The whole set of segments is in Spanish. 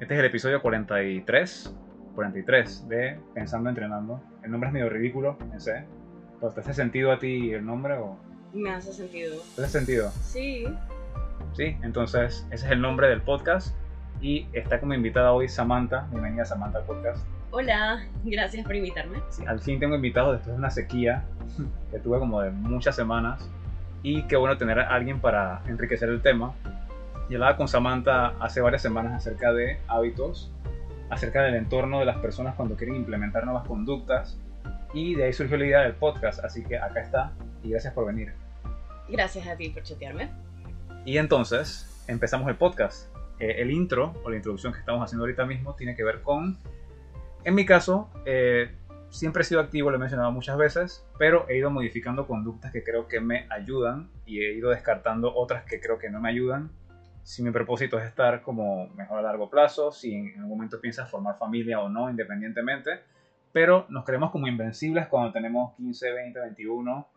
Este es el episodio 43, 43 de Pensando Entrenando. El nombre es medio ridículo, no sé. ¿Pero ¿Te hace sentido a ti el nombre o Me hace sentido. te hace sentido? Sí. Sí, entonces ese es el nombre del podcast y está como invitada hoy Samantha. Bienvenida Samantha al podcast. Hola, gracias por invitarme. Sí, al fin tengo invitados después de una sequía que tuve como de muchas semanas y qué bueno tener a alguien para enriquecer el tema. Y hablaba con Samantha hace varias semanas acerca de hábitos, acerca del entorno de las personas cuando quieren implementar nuevas conductas y de ahí surgió la idea del podcast, así que acá está y gracias por venir. Gracias a ti por chatearme. Y entonces empezamos el podcast. Eh, el intro o la introducción que estamos haciendo ahorita mismo tiene que ver con, en mi caso, eh, siempre he sido activo, lo he mencionado muchas veces, pero he ido modificando conductas que creo que me ayudan y he ido descartando otras que creo que no me ayudan. Si mi propósito es estar como mejor a largo plazo, si en algún momento piensas formar familia o no, independientemente, pero nos creemos como invencibles cuando tenemos 15, 20, 21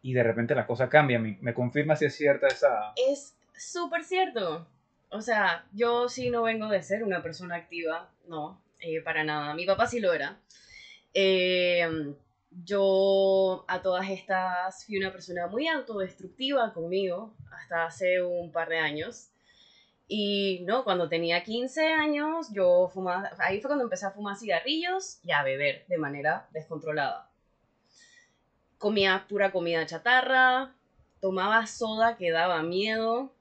y de repente la cosa cambia. Me, me confirma si es cierta esa... Es súper cierto. O sea, yo sí no vengo de ser una persona activa, no, eh, para nada. Mi papá sí lo era. Eh, yo a todas estas fui una persona muy autodestructiva conmigo hasta hace un par de años. Y no, cuando tenía 15 años, yo fumaba, ahí fue cuando empecé a fumar cigarrillos y a beber de manera descontrolada. Comía pura comida chatarra, tomaba soda que daba miedo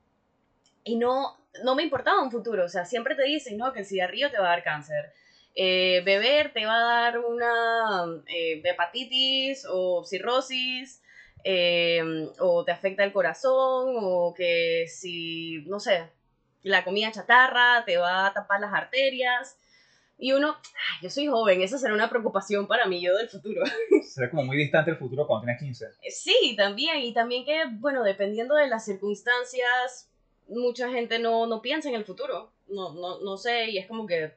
y no, no me importaba un futuro. O sea, siempre te dicen, ¿no? Que el cigarrillo te va a dar cáncer. Eh, beber te va a dar una eh, hepatitis o cirrosis, eh, o te afecta el corazón, o que si, no sé, la comida chatarra te va a tapar las arterias. Y uno, "Ay, yo soy joven, eso será una preocupación para mí, yo del futuro. Se ve como muy distante el futuro cuando tienes 15. Sí, también, y también que, bueno, dependiendo de las circunstancias, mucha gente no, no piensa en el futuro. No, no, no sé, y es como que eh,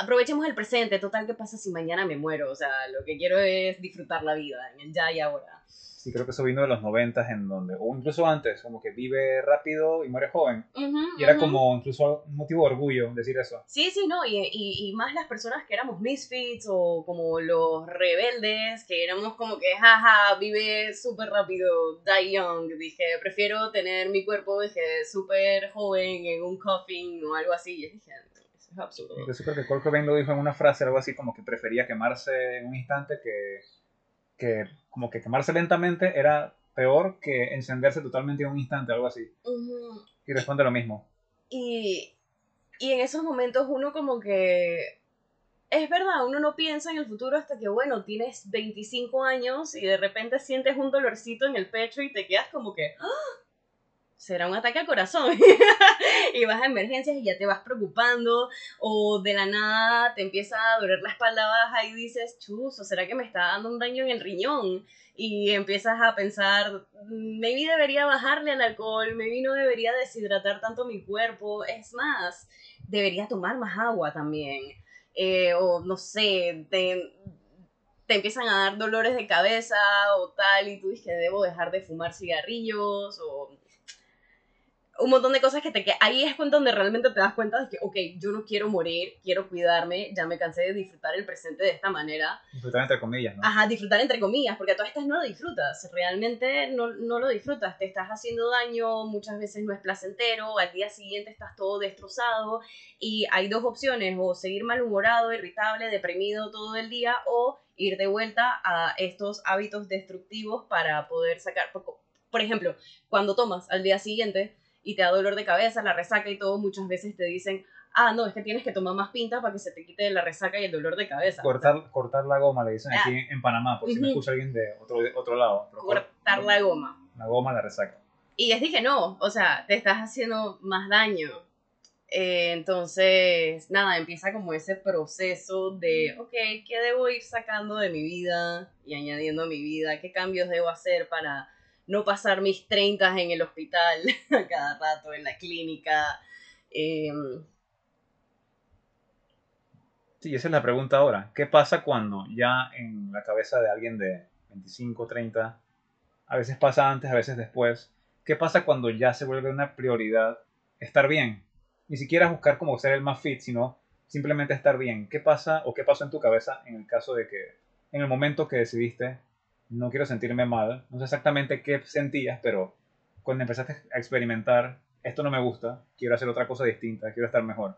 aprovechemos el presente. Total, ¿qué pasa si mañana me muero? O sea, lo que quiero es disfrutar la vida en el ya y ahora. Sí, creo que eso vino de los 90 en donde, o incluso antes, como que vive rápido y muere joven. Ujú, Y era ujú. como incluso un motivo de orgullo decir eso. Sí, sí, no, y, y, y más las personas que éramos misfits o como los rebeldes, que éramos como que, jaja, vive súper rápido, die young. Dije, prefiero tener mi cuerpo, dije, súper joven en un coffin o algo así. Y dije, eso es absurdo. Incluso creo que Kurt Cobain lo dijo en una frase, algo así como que prefería quemarse en un instante que, que como que quemarse lentamente era peor que encenderse totalmente en un instante, algo así. Ujú. Y responde lo mismo. Y, y en esos momentos uno como que... Es verdad, uno no piensa en el futuro hasta que, bueno, tienes 25 años y de repente sientes un dolorcito en el pecho y te quedas como que... ¡Ah! Será un ataque al corazón. y vas a emergencias y ya te vas preocupando. O de la nada te empieza a doler la espalda baja y dices, chus, ¿o será que me está dando un daño en el riñón? Y empiezas a pensar, maybe debería bajarle al alcohol, maybe no debería deshidratar tanto mi cuerpo. Es más, debería tomar más agua también. Eh, o no sé, te, te empiezan a dar dolores de cabeza o tal, y tú dices que debo dejar de fumar cigarrillos o un montón de cosas que te que ahí es cuando donde realmente te das cuenta de que, ok, yo no quiero morir, quiero cuidarme, ya me cansé de disfrutar el presente de esta manera. Disfrutar entre comillas, ¿no? Ajá, disfrutar entre comillas, porque a todas estas no lo disfrutas, realmente no, no lo disfrutas, te estás haciendo daño, muchas veces no es placentero, al día siguiente estás todo destrozado y hay dos opciones, o seguir malhumorado, irritable, deprimido todo el día, o ir de vuelta a estos hábitos destructivos para poder sacar, por, por ejemplo, cuando tomas al día siguiente y te da dolor de cabeza, la resaca y todo, muchas veces te dicen, ah, no, es que tienes que tomar más pinta para que se te quite la resaca y el dolor de cabeza. Cortar, cortar la goma, le dicen Ah. aquí en Panamá, por si me Ujú. escucha alguien de otro, otro lado. Pero cortar la goma. La goma la resaca. Y les dije, no, o sea, te estás haciendo más daño. Eh, entonces, nada, empieza como ese proceso de, ok, ¿qué debo ir sacando de mi vida y añadiendo a mi vida? ¿Qué cambios debo hacer para no pasar mis 30 en el hospital a cada rato, en la clínica? Eh, Sí, esa es la pregunta ahora. ¿Qué pasa cuando ya en la cabeza de alguien de 25, 30, a veces pasa antes, a veces después, ¿qué pasa cuando ya se vuelve una prioridad estar bien? ni siquiera buscar como ser el más fit, sino simplemente estar bien. ¿Qué pasa o qué pasó en tu cabeza en el caso de que en el momento que decidiste no quiero sentirme mal, no sé exactamente qué sentías, pero cuando empezaste a experimentar, esto no me gusta, quiero hacer otra cosa distinta, quiero estar mejor.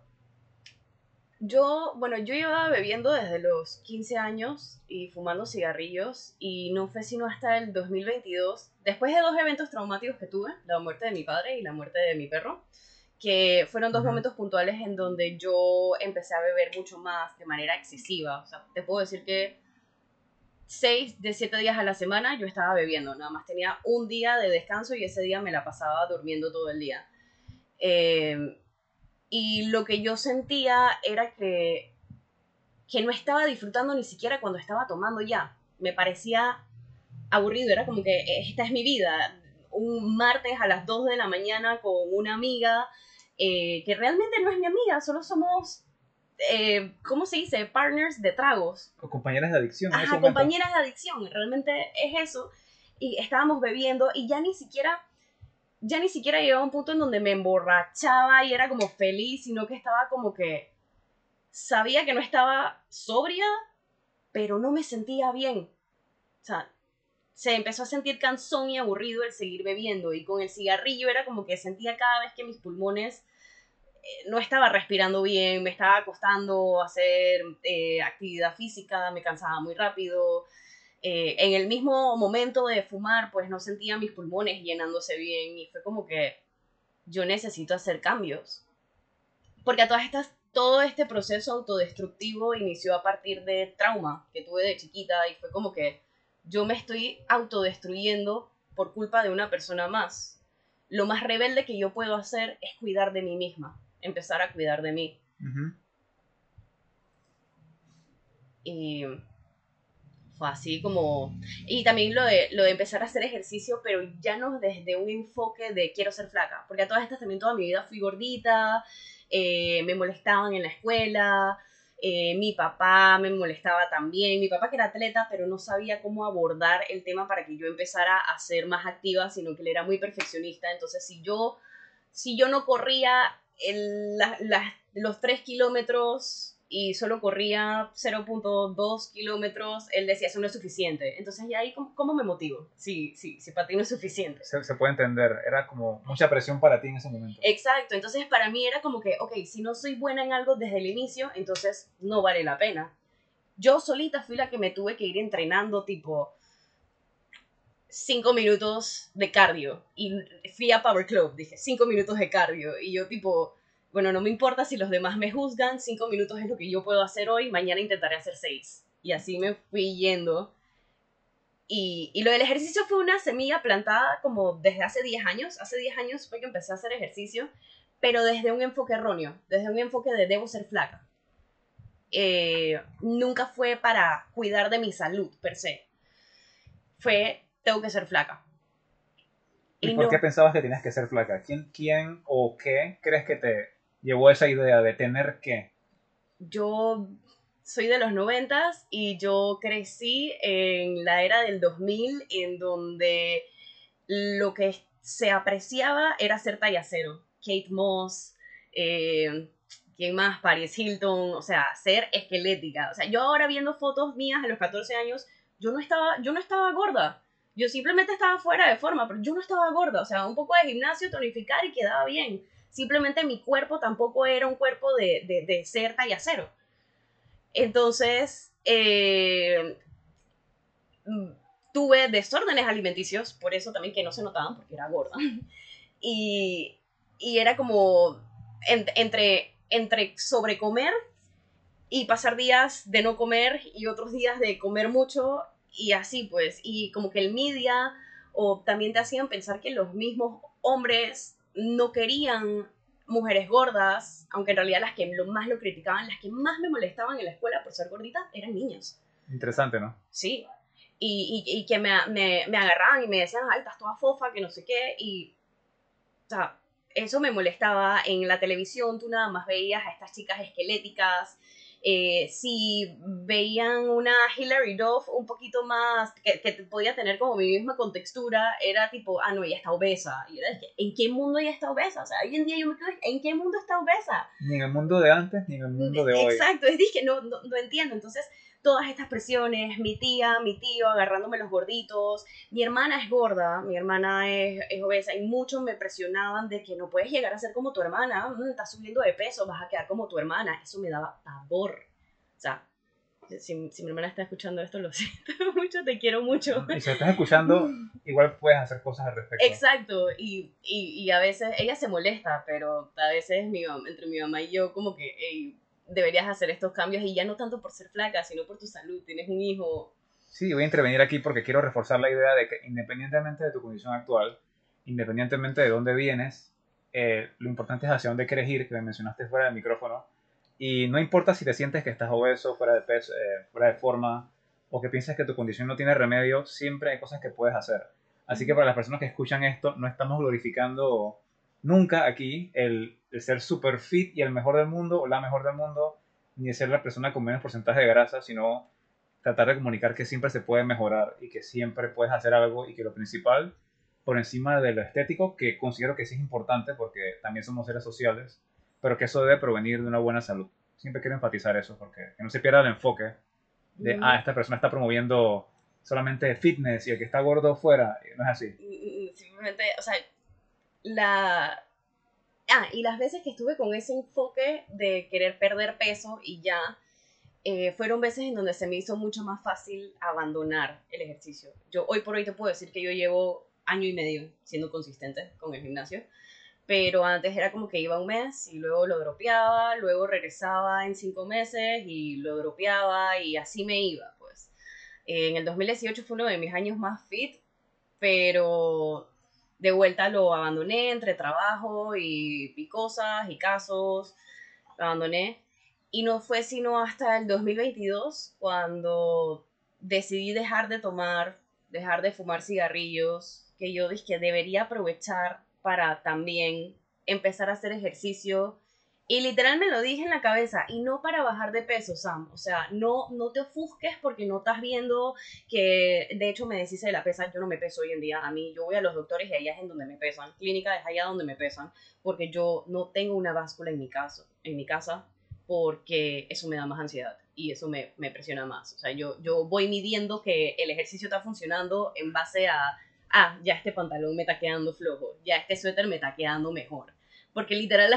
Yo, bueno, yo iba bebiendo desde los 15 años y fumando cigarrillos y no fue sino hasta el 2022, después de dos eventos traumáticos que tuve, la muerte de mi padre y la muerte de mi perro, que fueron dos momentos puntuales en donde yo empecé a beber mucho más de manera excesiva. O sea, te puedo decir que seis de siete días a la semana yo estaba bebiendo, nada más tenía un día de descanso y ese día me la pasaba durmiendo todo el día. Eh, y lo que yo sentía era que, que no estaba disfrutando ni siquiera cuando estaba tomando ya. Me parecía aburrido, era como que esta es mi vida. Un martes a las 2 de la mañana con una amiga, eh, que realmente no es mi amiga, solo somos, eh, ¿cómo se dice? Partners de tragos. O compañeras de adicción. Ajá, compañeras de adicción, realmente es eso. Y estábamos bebiendo y ya ni siquiera ya ni siquiera llegaba a un punto en donde me emborrachaba y era como feliz, sino que estaba como que sabía que no estaba sobria, pero no me sentía bien. O sea, se empezó a sentir cansón y aburrido el seguir bebiendo y con el cigarrillo era como que sentía cada vez que mis pulmones no estaba respirando bien, me estaba costando hacer eh, actividad física, me cansaba muy rápido, eh, en el mismo momento de fumar, pues no sentía mis pulmones llenándose bien y fue como que yo necesito hacer cambios. Porque a todas estas, todo este proceso autodestructivo inició a partir de trauma que tuve de chiquita y fue como que yo me estoy autodestruyendo por culpa de una persona más. Lo más rebelde que yo puedo hacer es cuidar de mí misma, empezar a cuidar de mí. Y fue así como... Y también lo de, lo de empezar a hacer ejercicio, pero ya no desde un enfoque de quiero ser flaca, porque a todas estas también toda mi vida fui gordita, eh, me molestaban en la escuela, eh, mi papá me molestaba también, mi papá que era atleta, pero no sabía cómo abordar el tema para que yo empezara a ser más activa, sino que él era muy perfeccionista, entonces si yo, si yo no corría el, los tres kilómetros y solo corría 0.2 kilómetros, él decía, eso no es suficiente. Entonces, ¿y ahí cómo, me motivo? Sí, sí, si para ti no es suficiente. Se, se, puede entender, era como mucha presión para ti en ese momento. Exacto, entonces para mí era como que, ok, si no soy buena en algo desde el inicio, entonces no vale la pena. Yo solita fui la que me tuve que ir entrenando tipo 5 minutos de cardio y fui a Power Club, dije 5 minutos de cardio y yo tipo bueno, no me importa si los demás me juzgan, cinco minutos es lo que yo puedo hacer hoy, mañana intentaré hacer seis. Y así me fui yendo. Y, y lo del ejercicio fue una semilla plantada como desde hace 10 años. Hace 10 años fue que empecé a hacer ejercicio, pero desde un enfoque erróneo, desde un enfoque de debo ser flaca. Eh, nunca fue para cuidar de mi salud per se. Fue, tengo que ser flaca. ¿Y, por qué pensabas que tenías que ser flaca? ¿Quién, ¿Quién o qué crees que te llevó esa idea de tener que? Yo soy de los noventas y yo crecí en la era del 2000 en donde lo que se apreciaba era ser talla cero. Kate Moss, eh, ¿quién más? Paris Hilton, o sea, ser esquelética. O sea, yo ahora viendo fotos mías a los 14 años, yo no estaba, yo no estaba gorda. Yo simplemente estaba fuera de forma, pero yo no estaba gorda. O sea, un poco de gimnasio, tonificar y quedaba bien simplemente mi cuerpo tampoco era un cuerpo de, de, de ser talla cero. Entonces, eh, tuve desórdenes alimenticios, por eso también que no se notaban, porque era gorda. Y, y era como entre, entre sobrecomer y pasar días de no comer y otros días de comer mucho y así pues. Y como que el media o también te hacían pensar que los mismos hombres no querían mujeres gordas, aunque en realidad las que lo más lo criticaban, las que más me molestaban en la escuela por ser gordita eran niños. Interesante, ¿no? Sí. Y, y, y que me, me, me, agarraban y me decían, ay, estás toda fofa, que no sé qué. Y, o sea, eso me molestaba. En la televisión tú nada más veías a estas chicas esqueléticas Eh, si veían una Hilary Duff un poquito más, que, que podía tener como mi misma contextura, era tipo, ah, no, ella está obesa. Y era, ¿en qué mundo ella está obesa? O sea, hoy en día yo me quedo, ¿en qué mundo está obesa? Ni en el mundo de antes, ni en el mundo de hoy. Exacto, es dije, no, no, no entiendo. Entonces, todas estas presiones, mi tía, mi tío agarrándome los gorditos, mi hermana es gorda, mi hermana es, es, obesa y muchos me presionaban de que no puedes llegar a ser como tu hermana, mm, estás subiendo de peso, vas a quedar como tu hermana, eso me daba pavor. O sea, si, si mi hermana está escuchando esto, lo siento mucho, te quiero mucho. Y si estás escuchando, igual puedes hacer cosas al respecto. Exacto, y, y, y a veces ella se molesta, pero a veces mi, entre mi mamá y yo como que... Hey, deberías hacer estos cambios y ya no tanto por ser flaca, sino por tu salud, tienes un hijo. Sí, voy a intervenir aquí porque quiero reforzar la idea de que independientemente de tu condición actual, independientemente de dónde vienes, eh, lo importante es hacia dónde quieres ir, que me mencionaste fuera del micrófono, y no importa si te sientes que estás obeso, fuera de peso, eh, fuera de forma, o que pienses que tu condición no tiene remedio, siempre hay cosas que puedes hacer. Así que para las personas que escuchan esto, no estamos glorificando nunca aquí el, el ser super fit y el mejor del mundo o la mejor del mundo, ni de ser la persona con menos porcentaje de grasa, sino tratar de comunicar que siempre se puede mejorar y que siempre puedes hacer algo y que lo principal, por encima de lo estético, que considero que sí es importante porque también somos seres sociales, pero que eso debe provenir de una buena salud. Siempre quiero enfatizar eso porque que no se pierda el enfoque de, mm. ah, esta persona está promoviendo solamente fitness y el que está gordo fuera, no es así. Simplemente, o sea, la... Ah, y las veces que estuve con ese enfoque de querer perder peso y ya, eh, fueron veces en donde se me hizo mucho más fácil abandonar el ejercicio. Yo hoy por hoy te puedo decir que yo llevo año y medio siendo consistente con el gimnasio, pero antes era como que iba un mes y luego lo dropeaba, luego regresaba en cinco meses y lo dropeaba y así me iba, pues. En el 2018 fue uno de mis años más fit, pero de vuelta lo abandoné entre trabajo y, y cosas y casos, lo abandoné. Y no fue sino hasta el 2022 cuando decidí dejar de tomar, dejar de fumar cigarrillos, que yo dije que debería aprovechar para también empezar a hacer ejercicio y literal me lo dije en la cabeza, y no para bajar de peso, Sam. O sea, no, no te ofusques porque no estás viendo que, de hecho, me decís de la pesa, yo no me peso hoy en día. A mí, yo voy a los doctores y allá es en donde me pesan. Clínica es allá donde me pesan, porque yo no tengo una báscula en mi, caso, en mi casa, porque eso me da más ansiedad y eso me, me presiona más. O sea, yo, yo voy midiendo que el ejercicio está funcionando en base a, ah, ya este pantalón me está quedando flojo, ya este suéter me está quedando mejor porque literal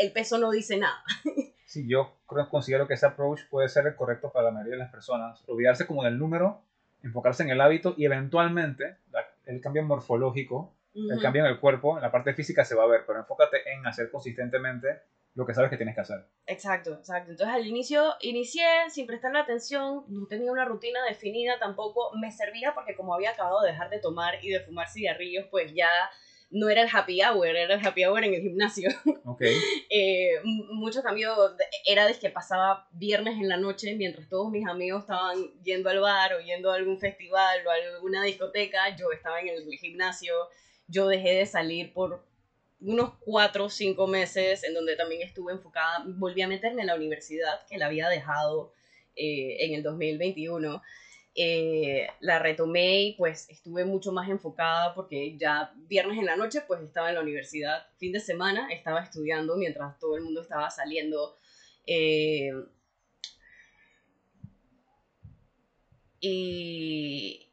el peso no dice nada. Sí, yo considero que ese approach puede ser el correcto para la mayoría de las personas. Olvidarse como del número, enfocarse en el hábito y eventualmente el cambio morfológico, el cambio en el cuerpo, en la parte física se va a ver, pero enfócate en hacer consistentemente lo que sabes que tienes que hacer. Exacto, exacto. Entonces al inicio inicié sin prestarle atención, no tenía una rutina definida tampoco, me servía porque como había acabado de dejar de tomar y de fumar cigarrillos, pues ya no era el happy hour, era el happy hour en el gimnasio. Okay. eh, mucho cambio era desde que pasaba viernes en la noche mientras todos mis amigos estaban yendo al bar o yendo a algún festival o a alguna discoteca, yo estaba en el gimnasio, yo dejé de salir por unos cuatro o cinco meses en donde también estuve enfocada, volví a meterme en la universidad que la había dejado eh, en el 2021 eh, la retomé y pues estuve mucho más enfocada porque ya viernes en la noche pues estaba en la universidad, fin de semana estaba estudiando mientras todo el mundo estaba saliendo. Eh, y,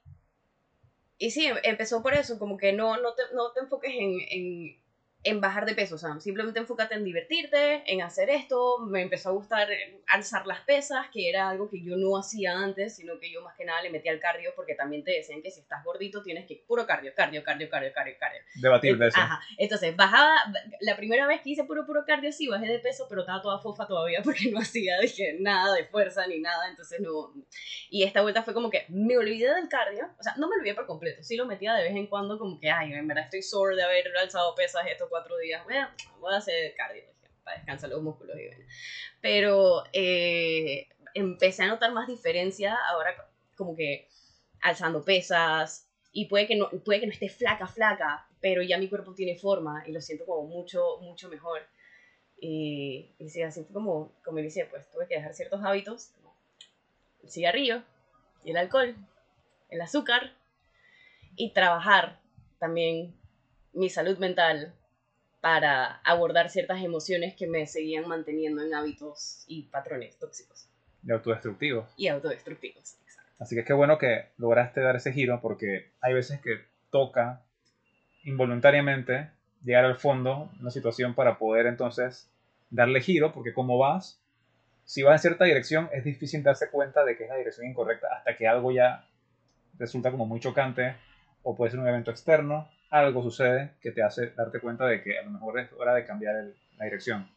y sí, empezó por eso, como que no, no, te, no te enfoques en en bajar de peso, o sea, simplemente enfócate en divertirte, en hacer esto, me empezó a gustar alzar las pesas, que era algo que yo no hacía antes, sino que yo más que nada le metía al cardio, porque también te decían que si estás gordito tienes que puro cardio, cardio, cardio, cardio, cardio, cardio. Debatir de eso. Ajá, entonces bajaba, la primera vez que hice puro, puro cardio sí, bajé de peso, pero estaba toda fofa todavía porque no hacía, dije, nada de fuerza ni nada, entonces no, y esta vuelta fue como que me olvidé del cardio, o sea, no me olvidé por completo, sí lo metía de vez en cuando como que, ay, en verdad estoy sore de haber alzado pesas, esto cuatro días, bueno, voy a hacer cardio para descansar los músculos y bueno. Pero eh, empecé a notar más diferencia ahora como que alzando pesas y puede que no, puede que no esté flaca, flaca, pero ya mi cuerpo tiene forma y lo siento como mucho, mucho mejor. Y, y sí, así fue como, como inicié, pues tuve que dejar ciertos hábitos, como el cigarrillo el alcohol, el azúcar, y trabajar también mi salud mental para abordar ciertas emociones que me seguían manteniendo en hábitos y patrones tóxicos De autodestructivos. y autodestructivos. Exacto. Así que qué bueno que lograste dar ese giro porque hay veces que toca involuntariamente llegar al fondo de una situación para poder entonces darle giro porque como vas, si vas en cierta dirección es difícil darse cuenta de que es la dirección incorrecta hasta que algo ya resulta como muy chocante o puede ser un evento externo, algo sucede que te hace darte cuenta de que a lo mejor es hora de cambiar el- la dirección.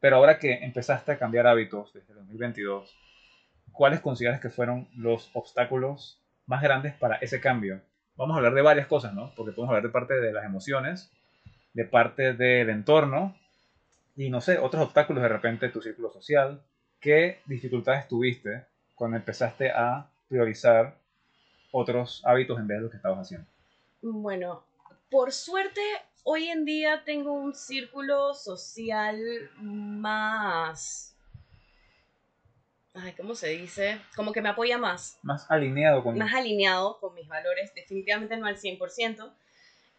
Pero ahora que empezaste a cambiar hábitos desde el 2022, ¿cuáles consideras que fueron los obstáculos más grandes para ese cambio? Vamos a hablar de varias cosas, ¿no? Porque podemos hablar de parte de las emociones, de parte del entorno y no sé, otros obstáculos de repente tu círculo social. ¿Qué dificultades tuviste cuando empezaste a priorizar otros hábitos en vez de lo que estabas haciendo? Bueno, por suerte, hoy en día tengo un círculo social más... Ay, ¿cómo se dice? Como que me apoya más. Más alineado con... más alineado con mis valores, definitivamente no al 100%.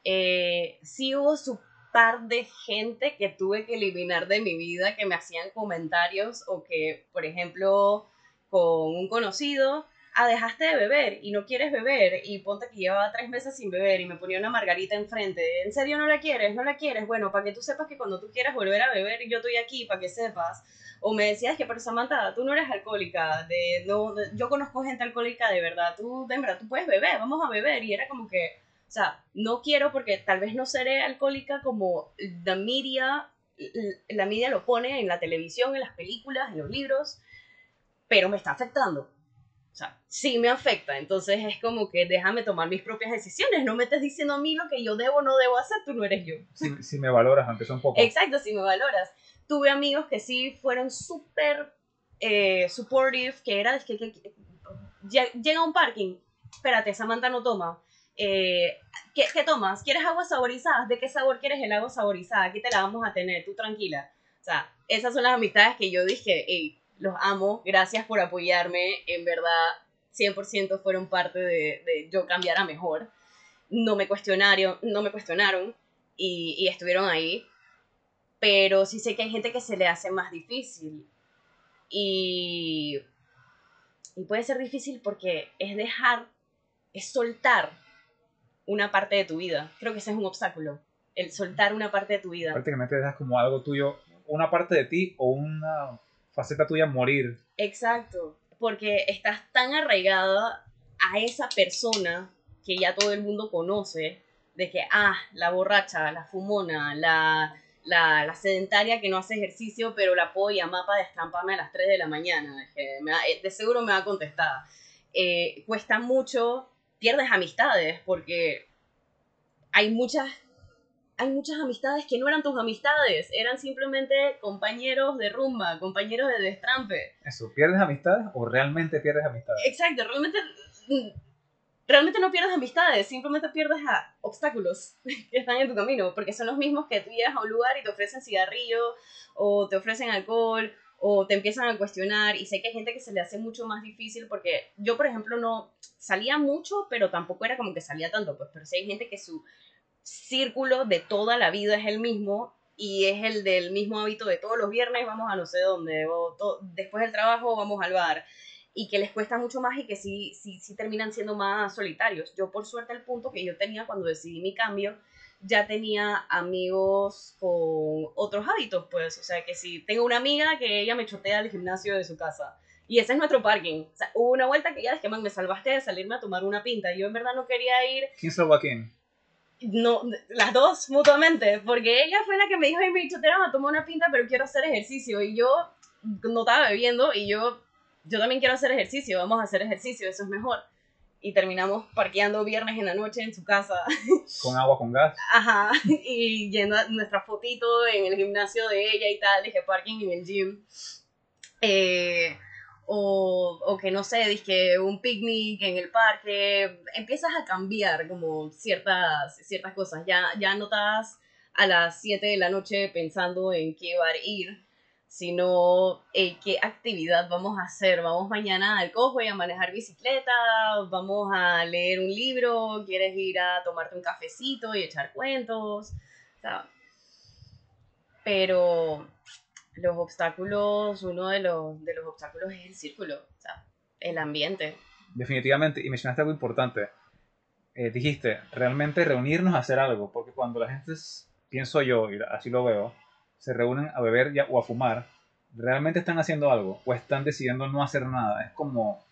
Eh, sí hubo su par de gente que tuve que eliminar de mi vida, que me hacían comentarios o que, por ejemplo, con un conocido, ah, dejaste de beber y no quieres beber y ponte que llevaba tres meses sin beber y me ponía una margarita enfrente, ¿en serio no la quieres? ¿No la quieres? Bueno, para que tú sepas que cuando tú quieras volver a beber, yo estoy aquí, para que sepas. O me decías que, pero Samantha, tú no eres alcohólica, de, no, yo conozco gente alcohólica de verdad, tú, de verdad, tú puedes beber, vamos a beber. Y era como que, o sea, no quiero porque tal vez no seré alcohólica como la media, la media lo pone en la televisión, en las películas, en los libros, pero me está afectando. O sea, sí me afecta. Entonces es como que déjame tomar mis propias decisiones. No me estés diciendo a mí lo que yo debo o no debo hacer, tú no eres yo. Si, si me valoras, aunque sea un poco... Exacto, si me valoras. Tuve amigos que sí fueron súper eh, supportive, que era, es que, que- que- lle- llega a un parking, espérate, Samantha no toma. Eh, ¿qué, qué tomas? ¿Quieres aguas saborizadas? ¿De qué sabor quieres el agua saborizada? Aquí te la vamos a tener, tú tranquila. O sea, esas son las amistades que yo dije, hey, los amo, gracias por apoyarme, en verdad 100% fueron parte de, yo cambiar mejor. No me cuestionaron, no me cuestionaron y, y estuvieron ahí pero sí sé que hay gente que se le hace más difícil. Y, y puede ser difícil porque es dejar, es soltar una parte de tu vida. Creo que ese es un obstáculo, el soltar una parte de tu vida. Prácticamente dejas como algo tuyo, una parte de ti o una faceta tuya morir. Exacto, porque estás tan arraigada a esa persona que ya todo el mundo conoce, de que, ah, la borracha, la fumona, la, la, la sedentaria que no hace ejercicio, pero la puedo llamar para destramparme a las 3 de la mañana, es que eh, de seguro me va a contestar. Eh, cuesta mucho, pierdes amistades, porque hay muchas, hay muchas amistades que no eran tus amistades, eran simplemente compañeros de rumba, compañeros de destrampe. Eso, ¿pierdes amistades o realmente pierdes amistades? Exacto, realmente, mm, realmente no pierdes amistades, simplemente pierdes a obstáculos que están en tu camino, porque son los mismos que tú llegas a un lugar y te ofrecen cigarrillo, o te ofrecen alcohol, o te empiezan a cuestionar, y sé que hay gente que se le hace mucho más difícil, porque yo, por ejemplo, no salía mucho, pero tampoco era como que salía tanto, pues, pero sí hay gente que su círculo de toda la vida es el mismo, y es el del mismo hábito de todos los viernes vamos a no sé dónde, o después del trabajo vamos al bar, y que les cuesta mucho más y que sí, sí, sí terminan siendo más solitarios. Yo por suerte el punto que yo tenía cuando decidí mi cambio, ya tenía amigos con otros hábitos, pues, o sea, que si tengo una amiga que ella me chotea al gimnasio de su casa. Y ese es nuestro parking. O sea, hubo una vuelta que ya es que me salvaste de salirme a tomar una pinta. Yo en verdad no quería ir ¿Quién salvó a quién? No, las dos mutuamente, porque ella fue la que me dijo, ay, me chotera, me tomó una pinta, pero quiero hacer ejercicio, y yo no estaba bebiendo, y yo, yo también quiero hacer ejercicio, vamos a hacer ejercicio, eso es mejor. Y terminamos parqueando viernes en la noche en su casa, ¿Con agua, con gas? ajá, y yendo a nuestra fotito en el gimnasio de ella y tal, dije parking en el gym. Eh, o, o que no sé, dije un picnic en el parque, empiezas a cambiar como ciertas, ciertas cosas, ya, ya no estás a las 7 de la noche pensando en qué bar ir, sino en qué actividad vamos a hacer. Vamos mañana al cojo y a manejar bicicleta, vamos a leer un libro, quieres ir a tomarte un cafecito y echar cuentos. pero los obstáculos, uno de los, de los obstáculos es el círculo, o sea, el ambiente. Definitivamente, y mencionaste algo importante. Eh, dijiste, realmente reunirnos a hacer algo, porque cuando la gente, pienso yo, y así lo veo, se reúnen a beber ya, o a fumar, realmente están haciendo algo o están decidiendo no hacer nada. Es como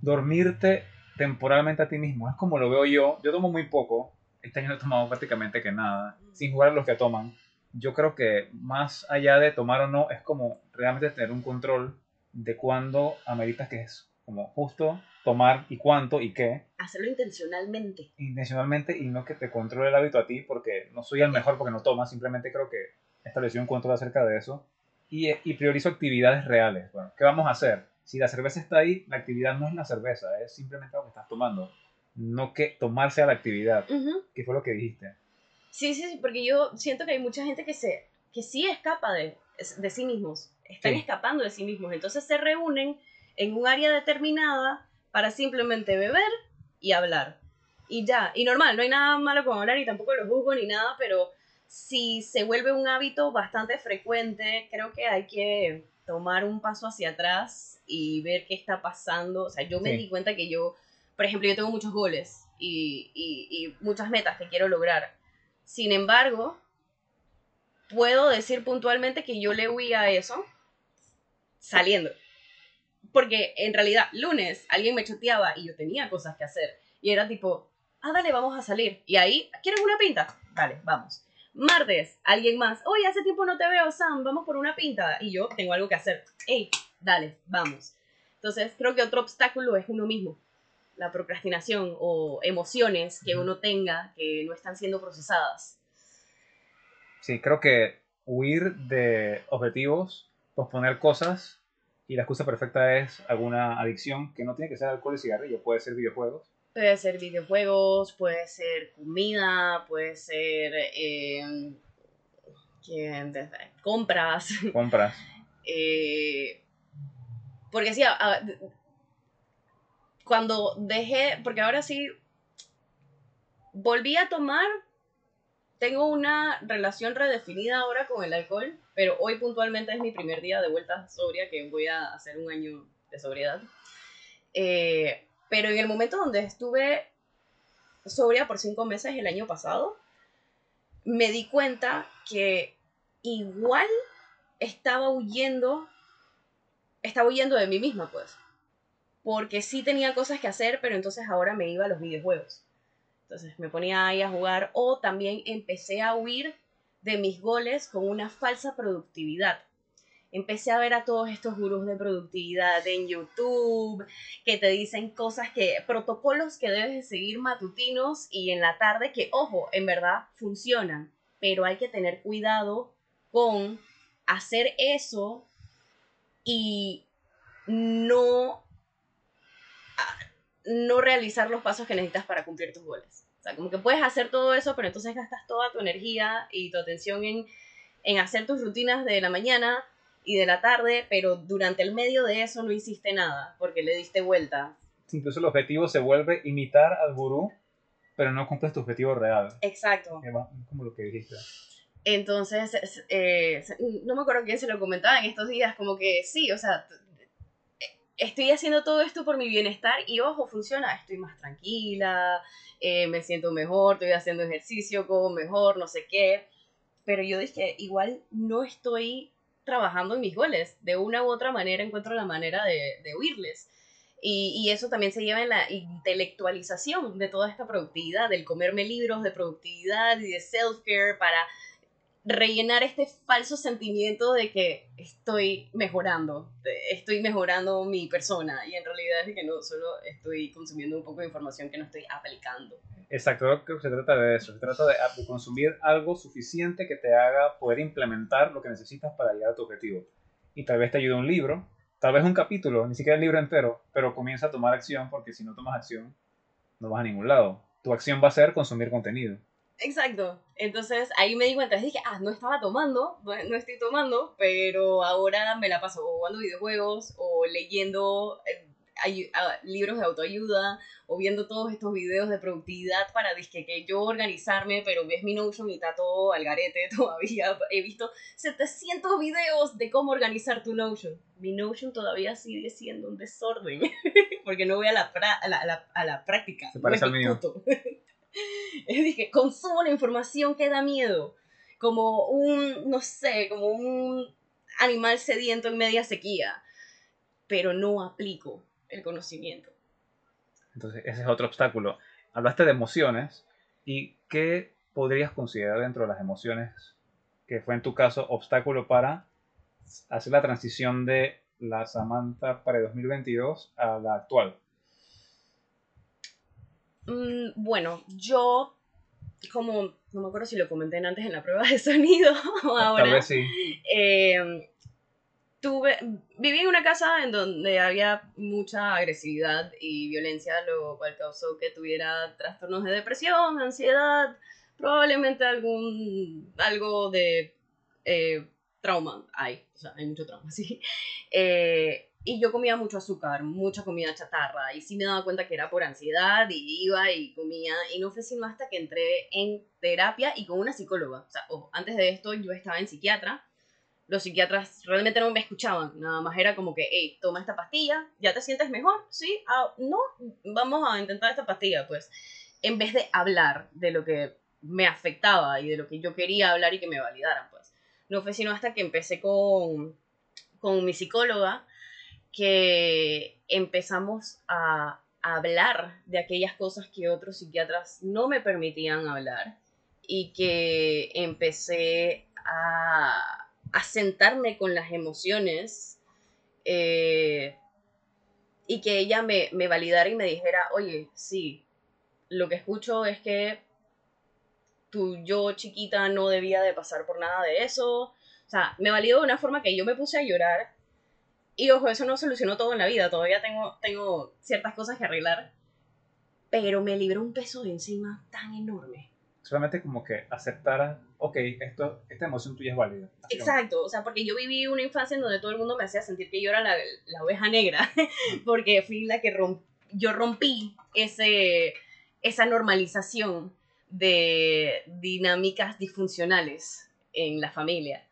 dormirte temporalmente a ti mismo. Es como lo veo yo. Yo tomo muy poco. Este año no he tomado prácticamente que nada. Sin jugar a los que toman. Yo creo que más allá de tomar o no, es como realmente tener un control de cuándo ameritas que es como justo tomar y cuánto y qué. Hacerlo intencionalmente. Intencionalmente y no que te controle el hábito a ti porque no soy el mejor porque no tomas, simplemente creo que establecí un control acerca de eso y, y priorizo actividades reales. Bueno, ¿qué vamos a hacer? Si la cerveza está ahí, la actividad no es la cerveza, es simplemente lo que estás tomando, no que tomarse a la actividad, que fue lo que dijiste. Sí, sí, sí, porque yo siento que hay mucha gente que, se, que sí escapa de, de sí mismos, están escapando de sí mismos, entonces se reúnen en un área determinada para simplemente beber y hablar. Y ya, y normal, no hay nada malo con hablar y tampoco lo juzgo ni nada, pero si se vuelve un hábito bastante frecuente, creo que hay que tomar un paso hacia atrás y ver qué está pasando. O sea, yo me di cuenta que yo, por ejemplo, yo tengo muchos goles y, y, muchas metas que quiero lograr. Sin embargo, puedo decir puntualmente que yo le huí a eso saliendo. Porque en realidad, lunes alguien me choteaba y yo tenía cosas que hacer. Y era tipo, ah, dale, vamos a salir. Y ahí, ¿quieres una pinta? Dale, vamos. Martes, alguien más. Oye, hace tiempo no te veo, Sam. Vamos por una pinta. Y yo tengo algo que hacer. Hey, dale, vamos. Entonces, creo que otro obstáculo es uno mismo. La procrastinación o emociones que uno tenga que no están siendo procesadas. Sí, creo que huir de objetivos, posponer cosas y la excusa perfecta es alguna adicción que no tiene que ser alcohol y cigarrillo, puede ser videojuegos Puede ser videojuegos, puede ser comida, puede ser eh, compras. Compras. Eh, porque sí, cuando dejé, porque ahora sí, volví a tomar, tengo una relación redefinida ahora con el alcohol, pero hoy puntualmente es mi primer día de vuelta sobria, que voy a hacer un año de sobriedad. Eh, pero en el momento donde estuve sobria por cinco meses el año pasado, me di cuenta que igual estaba huyendo, estaba huyendo de mí misma, pues. Porque sí tenía cosas que hacer, pero entonces ahora me iba a los videojuegos. Entonces me ponía ahí a jugar o también empecé a huir de mis goles con una falsa productividad empecé a ver a todos estos gurús de productividad en YouTube que te dicen cosas que, protocolos que debes de seguir matutinos y en la tarde que, ojo, en verdad funcionan, pero hay que tener cuidado con hacer eso y no, no realizar los pasos que necesitas para cumplir tus goles. O sea, como que puedes hacer todo eso, pero entonces gastas toda tu energía y tu atención en, en hacer tus rutinas de la mañana, y de la tarde, pero durante el medio de eso no hiciste nada, porque le diste vuelta. Incluso el objetivo se vuelve imitar al gurú, pero no cumples tu objetivo real. Exacto. Como lo que dijiste. Entonces, eh, no me acuerdo quién se lo comentaba en estos días, como que sí, o sea, estoy haciendo todo esto por mi bienestar y ojo, funciona, estoy más tranquila, eh, me siento mejor, estoy haciendo ejercicio, como mejor, no sé qué, pero yo dije, igual no estoy trabajando en mis goles. De una u otra manera encuentro la manera de, de huirles. Y, y, eso también se lleva en la intelectualización de toda esta productividad, del comerme libros de productividad y de self-care para rellenar este falso sentimiento de que estoy mejorando, estoy mejorando mi persona y en realidad es que no, solo estoy consumiendo un poco de información que no estoy aplicando. Exacto, creo que se trata de eso. Se trata de, consumir algo suficiente que te haga poder implementar lo que necesitas para llegar a tu objetivo. Y tal vez te ayude un libro, tal vez un capítulo, ni siquiera el libro entero, pero comienza a tomar acción porque si no tomas acción, no vas a ningún lado. Tu acción va a ser consumir contenido. Exacto. Entonces ahí me di cuenta, dije, ah, no estaba tomando, no, no estoy tomando, pero ahora me la paso jugando videojuegos o leyendo eh, ay- a- libros de autoayuda o viendo todos estos videos de productividad para disque que yo organizarme, pero ves mi Notion y está todo al garete todavía. He visto 700 videos de cómo organizar tu Notion. Mi Notion todavía sigue siendo un desorden porque no voy a la, pra- a la, a la- a la práctica. Se no parece al mío. dije, consumo la información que da miedo. Como un, no sé, como un animal sediento en media sequía. Pero no aplico el conocimiento. Entonces, ese es otro obstáculo. Hablaste de emociones y ¿qué podrías considerar dentro de las emociones que fue en tu caso obstáculo para hacer la transición de la Samantha para el 2022 a la actual? Mm, bueno, yo, como, no me acuerdo si lo comenté antes en la prueba de sonido o ahora. Tal vez sí. eh, tuve, viví en una casa en donde había mucha agresividad y violencia, lo cual causó que tuviera trastornos de depresión, ansiedad, probablemente algún, algo de eh, trauma. Hay, o sea, hay mucho trauma, sí. Eh, y yo comía mucho azúcar, mucha comida chatarra, y sí me daba cuenta que era por ansiedad, y iba y comía, y no fue sino hasta que entré en terapia y con una psicóloga. O sea, ojo, antes de esto yo estaba en psiquiatra, los psiquiatras realmente no me escuchaban, nada más era como que, hey, toma esta pastilla, ¿ya te sientes mejor? Sí, ah, no, vamos a intentar esta pastilla, pues, en vez de hablar de lo que me afectaba y de lo que yo quería hablar y que me validaran, pues. No fue sino hasta que empecé con, con mi psicóloga que empezamos a hablar de aquellas cosas que otros psiquiatras no me permitían hablar y que empecé a, a sentarme con las emociones eh, y que ella me, me validara y me dijera, oye, sí, lo que escucho es que tu yo chiquita no debía de pasar por nada de eso. O sea, me validó de una forma que yo me puse a llorar. Y ojo, eso no solucionó todo en la vida. Todavía tengo, tengo ciertas cosas que arreglar. Pero me libró un peso de encima tan enorme. Solamente como que aceptara, ok, esto, esta emoción tuya es válida. Exacto, o sea, porque yo viví una infancia en donde todo el mundo me hacía sentir que yo era la, la oveja negra, porque fui la que romp, yo rompí ese, esa normalización de dinámicas disfuncionales en la familia.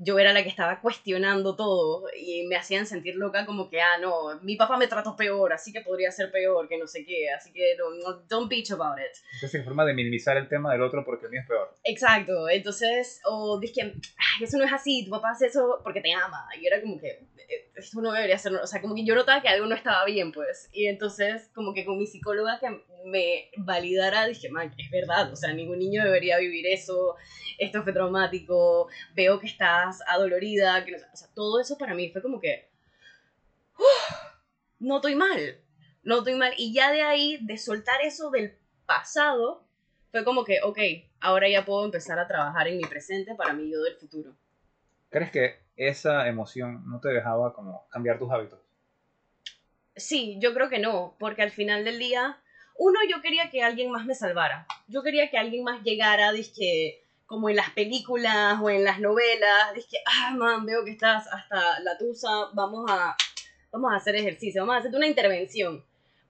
Yo era la que estaba cuestionando todo y me hacían sentir loca como que, ah, no, mi papá me trató peor, así que podría ser peor, que no sé qué, así que no, no don't bitch about it. Entonces, en forma de minimizar el tema del otro porque el mío es peor. Exacto, entonces, o dije, "Ay, eso no es así, tu papá hace eso porque te ama, y era como que, "Eh, esto no debería ser, o sea, como que yo notaba que algo no estaba bien, pues, y entonces, como que con mi psicóloga que me validara, dije, man, es verdad, o sea, ningún niño debería vivir eso, esto fue traumático, veo que estás adolorida, que no sé", o sea, todo eso para mí fue como que, "Uf, no estoy mal, no estoy mal, y ya de ahí, de soltar eso del pasado, fue como que, ok, ahora ya puedo empezar a trabajar en mi presente para mi yo del futuro. ¿Crees que esa emoción no te dejaba como cambiar tus hábitos? Sí, yo creo que no, porque al final del día, uno, yo quería que alguien más me salvara. Yo quería que alguien más llegara, dizque, como en las películas o en las novelas, dizque, ah, man, veo que estás hasta la tusa, vamos a, vamos a hacer ejercicio, vamos a hacerte una intervención.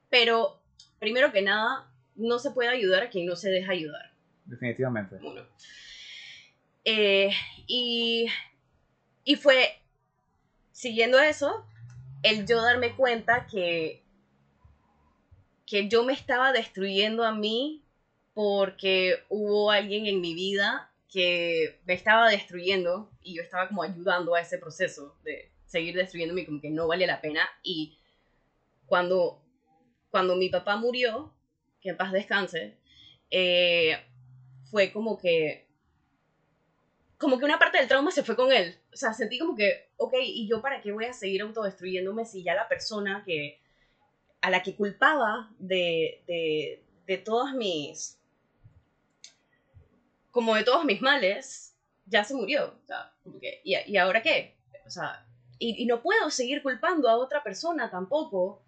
Pero, primero que nada, no se puede ayudar a quien no se deja ayudar. Definitivamente. uno. Eh, y, y fue, siguiendo eso, el yo darme cuenta que, que yo me estaba destruyendo a mí porque hubo alguien en mi vida que me estaba destruyendo y yo estaba como ayudando a ese proceso de seguir destruyéndome como que no vale la pena y cuando cuando mi papá murió que en paz descanse eh, fue como que como que una parte del trauma se fue con él. O sea, sentí como que, ok, ¿y yo para qué voy a seguir autodestruyéndome si ya la persona que a la que culpaba de, de, de todas mis, como de todos mis males, ya se murió. O sea, ¿y, ¿y ahora qué? O sea, y, y no puedo seguir culpando a otra persona tampoco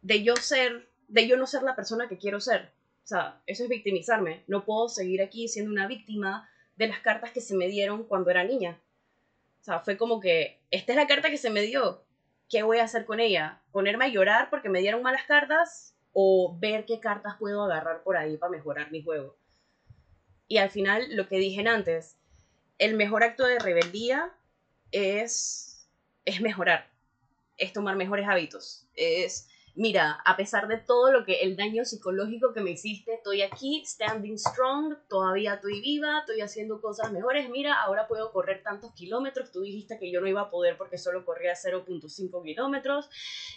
de yo ser, de yo no ser la persona que quiero ser. O sea, eso es victimizarme. No puedo seguir aquí siendo una víctima de las cartas que se me dieron cuando era niña. O sea, fue como que, esta es la carta que se me dio. ¿Qué voy a hacer con ella? ¿Ponerme a llorar porque me dieron malas cartas? ¿O ver qué cartas puedo agarrar por ahí para mejorar mi juego? Y al final, lo que dije antes, el mejor acto de rebeldía es, es mejorar, es tomar mejores hábitos, es mira, a pesar de todo lo que el daño psicológico que me hiciste, estoy aquí, standing strong, todavía estoy viva, estoy haciendo cosas mejores, mira, ahora puedo correr tantos kilómetros, tú dijiste que yo no iba a poder porque solo corría 0.5 kilómetros,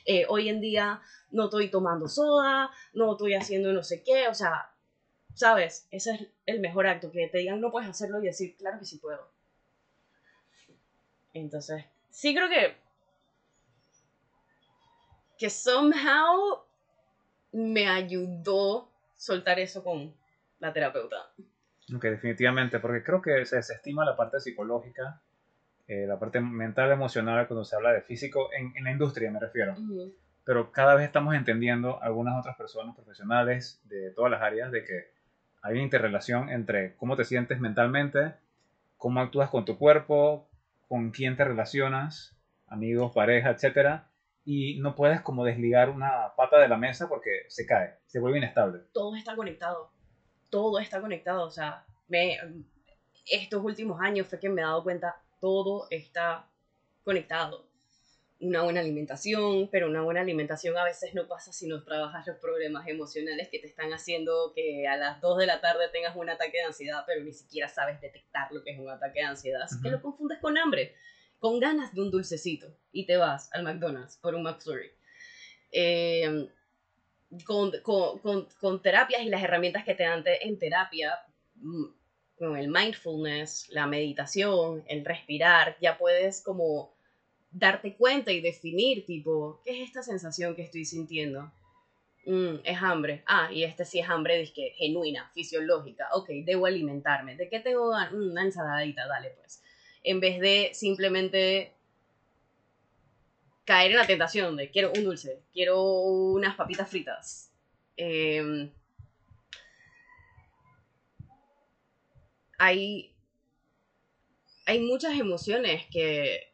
eh, hoy en día no estoy tomando soda, no estoy haciendo no sé qué, o sea, sabes, ese es el mejor acto, que te digan no puedes hacerlo y decir, claro que sí puedo. Entonces, sí creo que que somehow me ayudó soltar eso con la terapeuta. Ok, definitivamente, porque creo que se desestima la parte psicológica, eh, la parte mental, emocional, cuando se habla de físico, en, en la industria me refiero. Pero cada vez estamos entendiendo, algunas otras personas profesionales de todas las áreas, de que hay una interrelación entre cómo te sientes mentalmente, cómo actúas con tu cuerpo, con quién te relacionas, amigos, pareja, etcétera, y no puedes como desligar una pata de la mesa porque se cae, se vuelve inestable. Todo está conectado, todo está conectado, o sea, me, estos últimos años fue que me he dado cuenta, todo está conectado. Una buena alimentación, pero una buena alimentación a veces no pasa si no trabajas los problemas emocionales que te están haciendo que a las 2 de la tarde tengas un ataque de ansiedad, pero ni siquiera sabes detectar lo que es un ataque de ansiedad, así que lo confundes con hambre con ganas de un dulcecito y te vas al McDonald's por un McFlurry. Eh, con, con, con, terapias y las herramientas que te dan en terapia, mm, con el mindfulness, la meditación, el respirar, ya puedes como darte cuenta y definir, tipo, ¿qué es esta sensación que estoy sintiendo? Mm, es hambre. Ah, y este sí es hambre, que genuina, fisiológica. Ok, debo alimentarme. ¿De qué tengo mm, una ensaladita? Dale, pues en vez de simplemente caer en la tentación de quiero un dulce, quiero unas papitas fritas. Em, hay, hay muchas emociones que,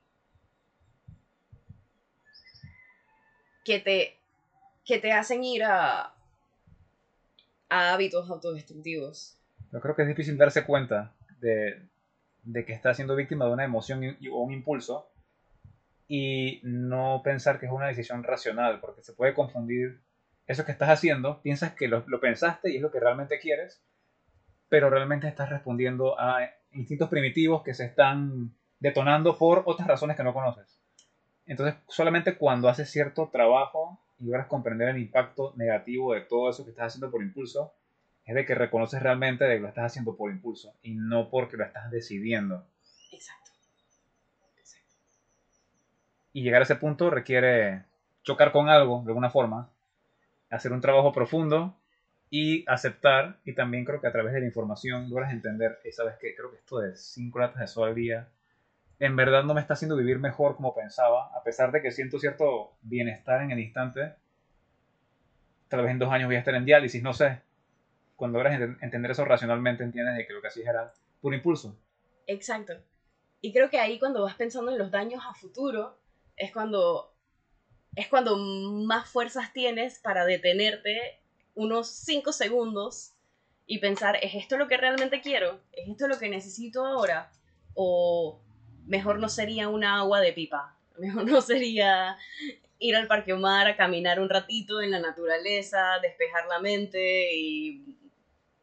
que, te, que te hacen ir a, a hábitos autodestructivos. Yo creo que es difícil darse cuenta de, de que está siendo víctima de una emoción o un impulso y no pensar que es una decisión racional, porque se puede confundir eso que estás haciendo, piensas que lo, pensaste y es lo que realmente quieres, pero realmente estás respondiendo a instintos primitivos que se están detonando por otras razones que no conoces. Entonces, solamente cuando haces cierto trabajo y logras comprender el impacto negativo de todo eso que estás haciendo por impulso, es de que reconoces realmente de que lo estás haciendo por impulso y no porque lo estás decidiendo. Exacto. Exacto. Y llegar a ese punto requiere chocar con algo de alguna forma, hacer un trabajo profundo y aceptar, y también creo que a través de la información logras entender, y sabes que creo que esto de 5 latas de sol al día, en verdad no me está haciendo vivir mejor como pensaba, a pesar de que siento cierto bienestar en el instante, tal vez en dos años voy a estar en diálisis, no sé, cuando logras entender eso racionalmente, entiendes de que lo que hacías era por impulso. Exacto. Y creo que ahí cuando vas pensando en los daños a futuro, es cuando, es cuando más fuerzas tienes para detenerte unos 5 segundos y pensar, ¿es esto lo que realmente quiero? ¿Es esto lo que necesito ahora? ¿O mejor no sería una agua de pipa? Mejor no sería ir al Parque Omar a caminar un ratito en la naturaleza, despejar la mente y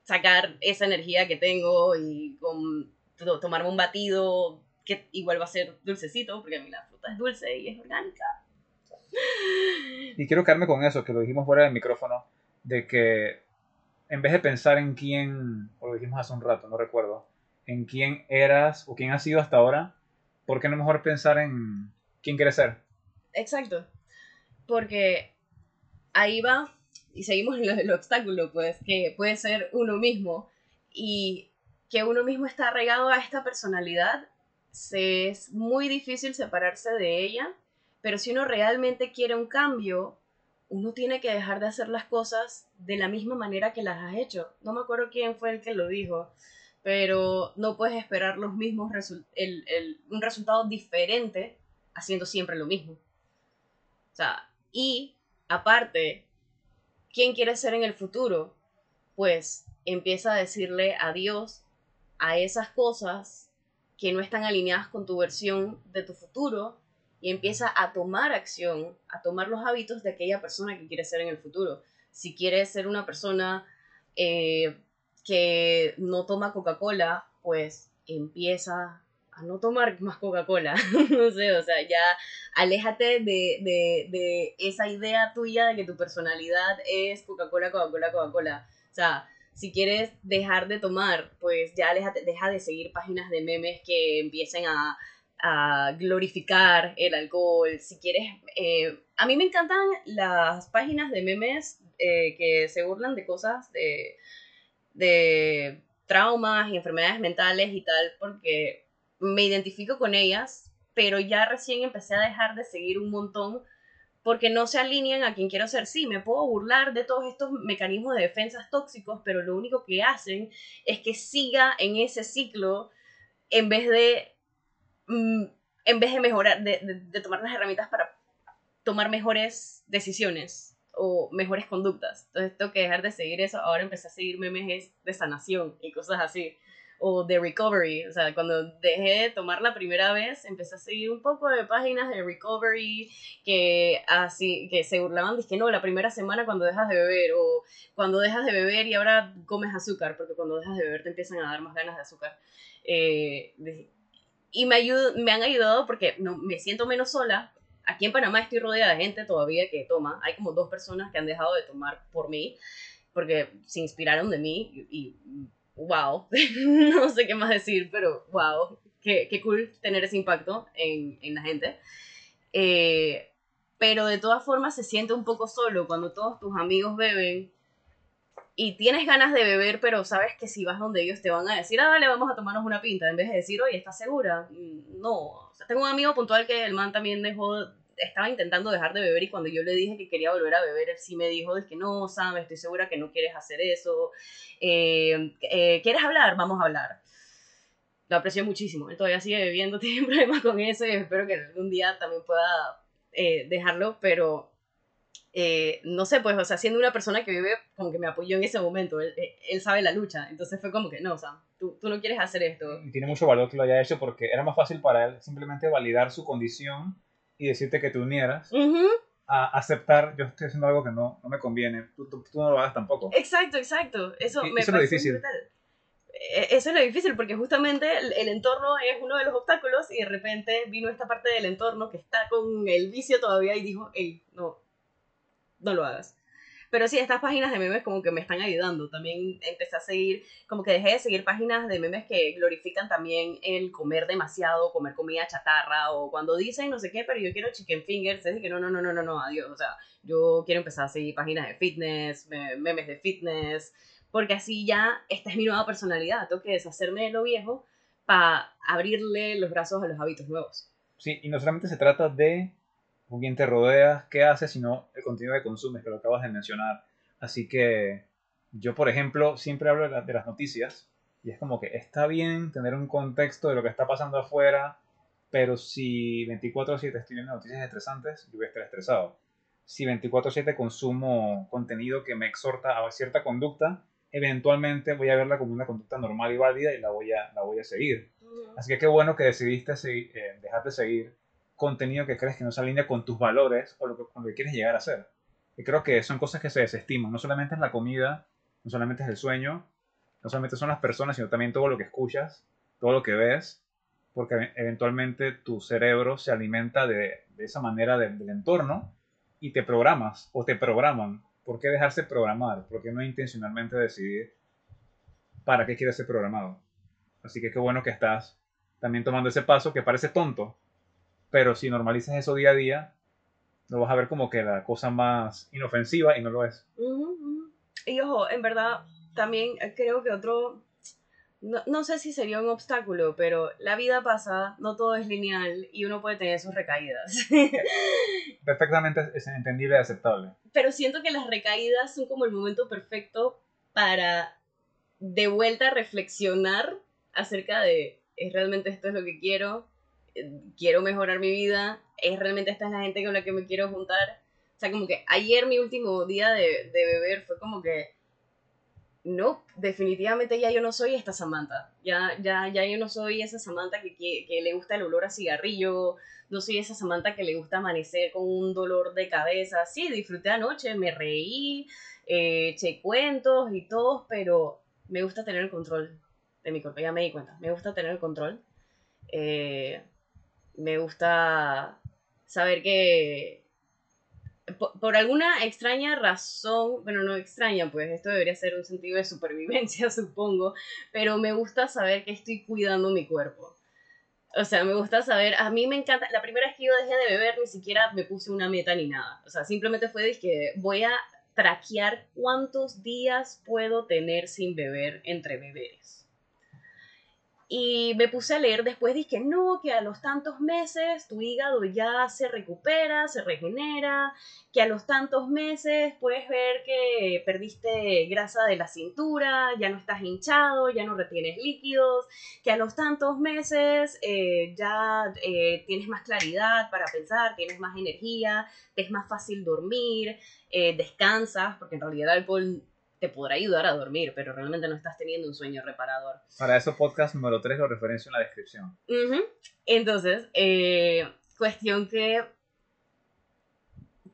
sacar esa energía que tengo y con, tomarme un batido que igual va a ser dulcecito, porque a mí la fruta es dulce y es orgánica. Y quiero quedarme con eso, que lo dijimos fuera del micrófono, de que en vez de pensar en quién, o lo dijimos hace un rato, no recuerdo, en quién eras o quién has sido hasta ahora, ¿por qué no mejor pensar en quién quieres ser? Exacto. Porque ahí va y seguimos en el obstáculo, pues, que puede ser uno mismo y que uno mismo está arraigado a esta personalidad, se, es muy difícil separarse de ella, pero si uno realmente quiere un cambio, uno tiene que dejar de hacer las cosas de la misma manera que las has hecho. No me acuerdo quién fue el que lo dijo, pero no puedes esperar los mismos un resultado diferente haciendo siempre lo mismo. O sea, y aparte, ¿quién quiere ser en el futuro? Pues empieza a decirle adiós a esas cosas que no están alineadas con tu versión de tu futuro y empieza a tomar acción, a tomar los hábitos de aquella persona que quiere ser en el futuro. Si quieres ser una persona eh, que no toma Coca-Cola, pues empieza a no tomar más Coca-Cola. no sé, o sea, ya aléjate de, de, de, esa idea tuya de que tu personalidad es Coca-Cola, Coca-Cola, Coca-Cola. O sea, si quieres dejar de tomar, pues ya deja de seguir páginas de memes que empiecen a a glorificar el alcohol, si quieres... Eh, a mí me encantan las páginas de memes eh, que se burlan de cosas de, de traumas y enfermedades mentales y tal, porque me identifico con ellas, pero ya recién empecé a dejar de seguir un montón porque no se alinean a quien quiero ser. Sí, me puedo burlar de todos estos mecanismos de defensas tóxicos, pero lo único que hacen es que siga en ese ciclo en vez de Mm, en vez de mejorar, de, de, tomar las herramientas para tomar mejores decisiones o mejores conductas. Entonces tengo que dejar de seguir eso. Ahora empecé a seguir memes de sanación y cosas así. O de recovery. O sea, cuando dejé de tomar la primera vez, empecé a seguir un poco de páginas de recovery que así que se burlaban. Dije, no, la primera semana cuando dejas de beber. O cuando dejas de beber y ahora comes azúcar. Porque cuando dejas de beber te empiezan a dar más ganas de azúcar. Eh, y me, me han ayudado porque no, me siento menos sola. Aquí en Panamá estoy rodeada de gente todavía que toma. Hay como dos personas que han dejado de tomar por mí porque se inspiraron de mí y, wow, no sé qué más decir, pero wow, qué, qué cool tener ese impacto en, en la gente. Eh, pero de todas formas se siente un poco solo cuando todos tus amigos beben y tienes ganas de beber, pero sabes que si vas donde ellos te van a decir, ah, dale, vamos a tomarnos una pinta, en vez de decir, oye, ¿estás segura? Mm, no. O sea, tengo un amigo puntual que el man también dejó, estaba intentando dejar de beber y cuando yo le dije que quería volver a beber, él sí me dijo, es que no, Sam, estoy segura que no quieres hacer eso. Eh, eh, ¿Quieres hablar? Vamos a hablar. Lo aprecio muchísimo. Él todavía sigue bebiendo, tiene problemas con eso y espero que algún día también pueda eh, dejarlo, pero eh, no sé, pues, o sea, siendo una persona que vive, como que me apoyó en ese momento, él, él sabe la lucha, entonces fue como que, no, o sea, tú, tú, no quieres hacer esto. Tiene mucho valor que lo haya hecho porque era más fácil para él simplemente validar su condición y decirte que te unieras. A aceptar, yo estoy haciendo algo que no, no me conviene, tú, tú, no lo hagas tampoco. Exacto, exacto. Eso, me eso es lo difícil. E, eso es lo difícil porque justamente el, el, entorno es uno de los obstáculos y de repente vino esta parte del entorno que está con el vicio todavía y dijo, hey, no, no lo hagas. Pero sí, estas páginas de memes como que me están ayudando. También empecé a seguir, como que dejé de seguir páginas de memes que glorifican también el comer demasiado, comer comida chatarra, o cuando dicen no sé qué, pero yo quiero chicken fingers, es que no, no, no, no, no, no, adiós. O sea, yo quiero empezar a seguir páginas de fitness, memes de fitness, porque así ya esta es mi nueva personalidad. Tengo que deshacerme de lo viejo para abrirle los brazos a los hábitos nuevos. Sí, y no solamente se trata de con quién te rodeas, qué haces, sino el contenido que consumes, que lo acabas de mencionar. Así que yo, por ejemplo, siempre hablo de, las noticias y es como que está bien tener un contexto de lo que está pasando afuera, pero si 24/7 estoy viendo noticias estresantes, yo voy a estar estresado. Si 24/7 consumo contenido que me exhorta a cierta conducta, eventualmente voy a verla como una conducta normal y válida y la voy a, la voy a seguir. Así que qué bueno que decidiste seguir, eh, dejarte seguir contenido que crees que no se alinea con tus valores o lo que, con lo que quieres llegar a ser. Y creo que son cosas que se desestiman. No solamente es la comida, no solamente es el sueño, no solamente son las personas, sino también todo lo que escuchas, todo lo que ves, porque eventualmente tu cerebro se alimenta de, de esa manera del entorno y te programas o te programan. ¿Por qué dejarse programar? ¿Por qué no intencionalmente decidir para qué quieres ser programado? Así que qué bueno que estás también tomando ese paso que parece tonto, pero si normalizas eso día a día, lo vas a ver como que la cosa más inofensiva y no lo es. Y ojo, en verdad, también creo que otro, no, no, sé si sería un obstáculo, pero la vida pasa, no todo es lineal y uno puede tener sus recaídas. Perfectamente es entendible y aceptable. Pero siento que las recaídas son como el momento perfecto para de vuelta reflexionar acerca de, ¿es realmente esto es lo que quiero? ¿Quiero mejorar mi vida? ¿Es realmente esta es la gente con la que me quiero juntar? O sea, como que ayer mi último día de, de beber fue como que no, definitivamente ya yo no soy esta Samantha. Ya, ya, ya yo no soy esa Samantha que, que, le gusta el olor a cigarrillo. No soy esa Samantha que le gusta amanecer con un dolor de cabeza. Sí, disfruté anoche, me reí, eh, eché cuentos y todo, pero me gusta tener el control de mi cuerpo. Ya me di cuenta. Me gusta tener el control. Eh, me gusta saber que por, alguna extraña razón, bueno, no extraña, pues esto debería ser un sentido de supervivencia, supongo, pero me gusta saber que estoy cuidando mi cuerpo. O sea, me gusta saber, a mí me encanta, la primera vez que yo dejé de beber ni siquiera me puse una meta ni nada. O sea, simplemente fue de que voy a traquear cuántos días puedo tener sin beber entre beberes. Y me puse a leer después, dije, no, que a los tantos meses tu hígado ya se recupera, se regenera, que a los tantos meses puedes ver que perdiste grasa de la cintura, ya no estás hinchado, ya no retienes líquidos, que a los tantos meses eh, ya eh, tienes más claridad para pensar, tienes más energía, te es más fácil dormir, eh, descansas, porque en realidad el alcohol te podrá ayudar a dormir, pero realmente no estás teniendo un sueño reparador. Para eso, podcast número 3 lo referencio en la descripción. Entonces, eh, cuestión que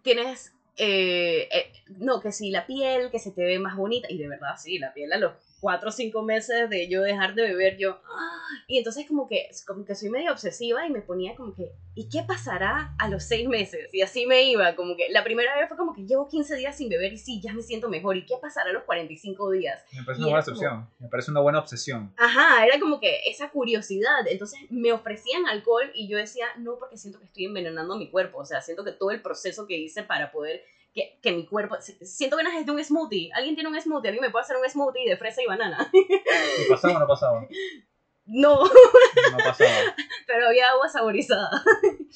tienes, eh, eh, no, que si la piel, que se te ve más bonita, y de verdad sí, la piel a los cuatro o cinco meses de yo dejar de beber, yo, ¡ah! y entonces como que, como que soy medio obsesiva y me ponía como que, ¿y qué pasará a los seis meses? Y así me iba, como que la primera vez fue como que llevo 15 días sin beber y sí, ya me siento mejor, ¿y qué pasará a los 45 días? Me parece una buena obsesión, me parece una buena obsesión. Ajá, era como que esa curiosidad, entonces me ofrecían alcohol y yo decía, no, porque siento que estoy envenenando mi cuerpo, o sea, siento que todo el proceso que hice para poder que, que, mi cuerpo. Siento ganas de un smoothie. Alguien tiene un smoothie, alguien me puede hacer un smoothie de fresa y banana. ¿Y pasaba o no pasaba? No. No pasaba. Pero había agua saborizada.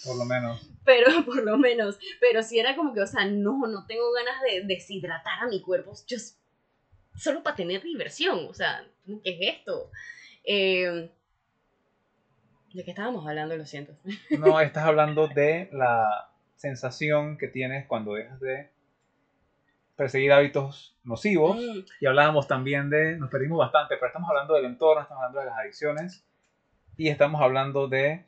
Por lo menos. Pero, por lo menos. Pero si era como que, o sea, no, no tengo ganas de deshidratar a mi cuerpo. Just, solo para tener diversión. O sea, ¿qué es esto? Eh, ¿De qué estábamos hablando? Lo siento. No, estás hablando de la sensación que tienes cuando dejas de perseguir hábitos nocivos. Mm. Y hablábamos también de, nos perdimos bastante, pero estamos hablando del entorno, estamos hablando de las adicciones y estamos hablando de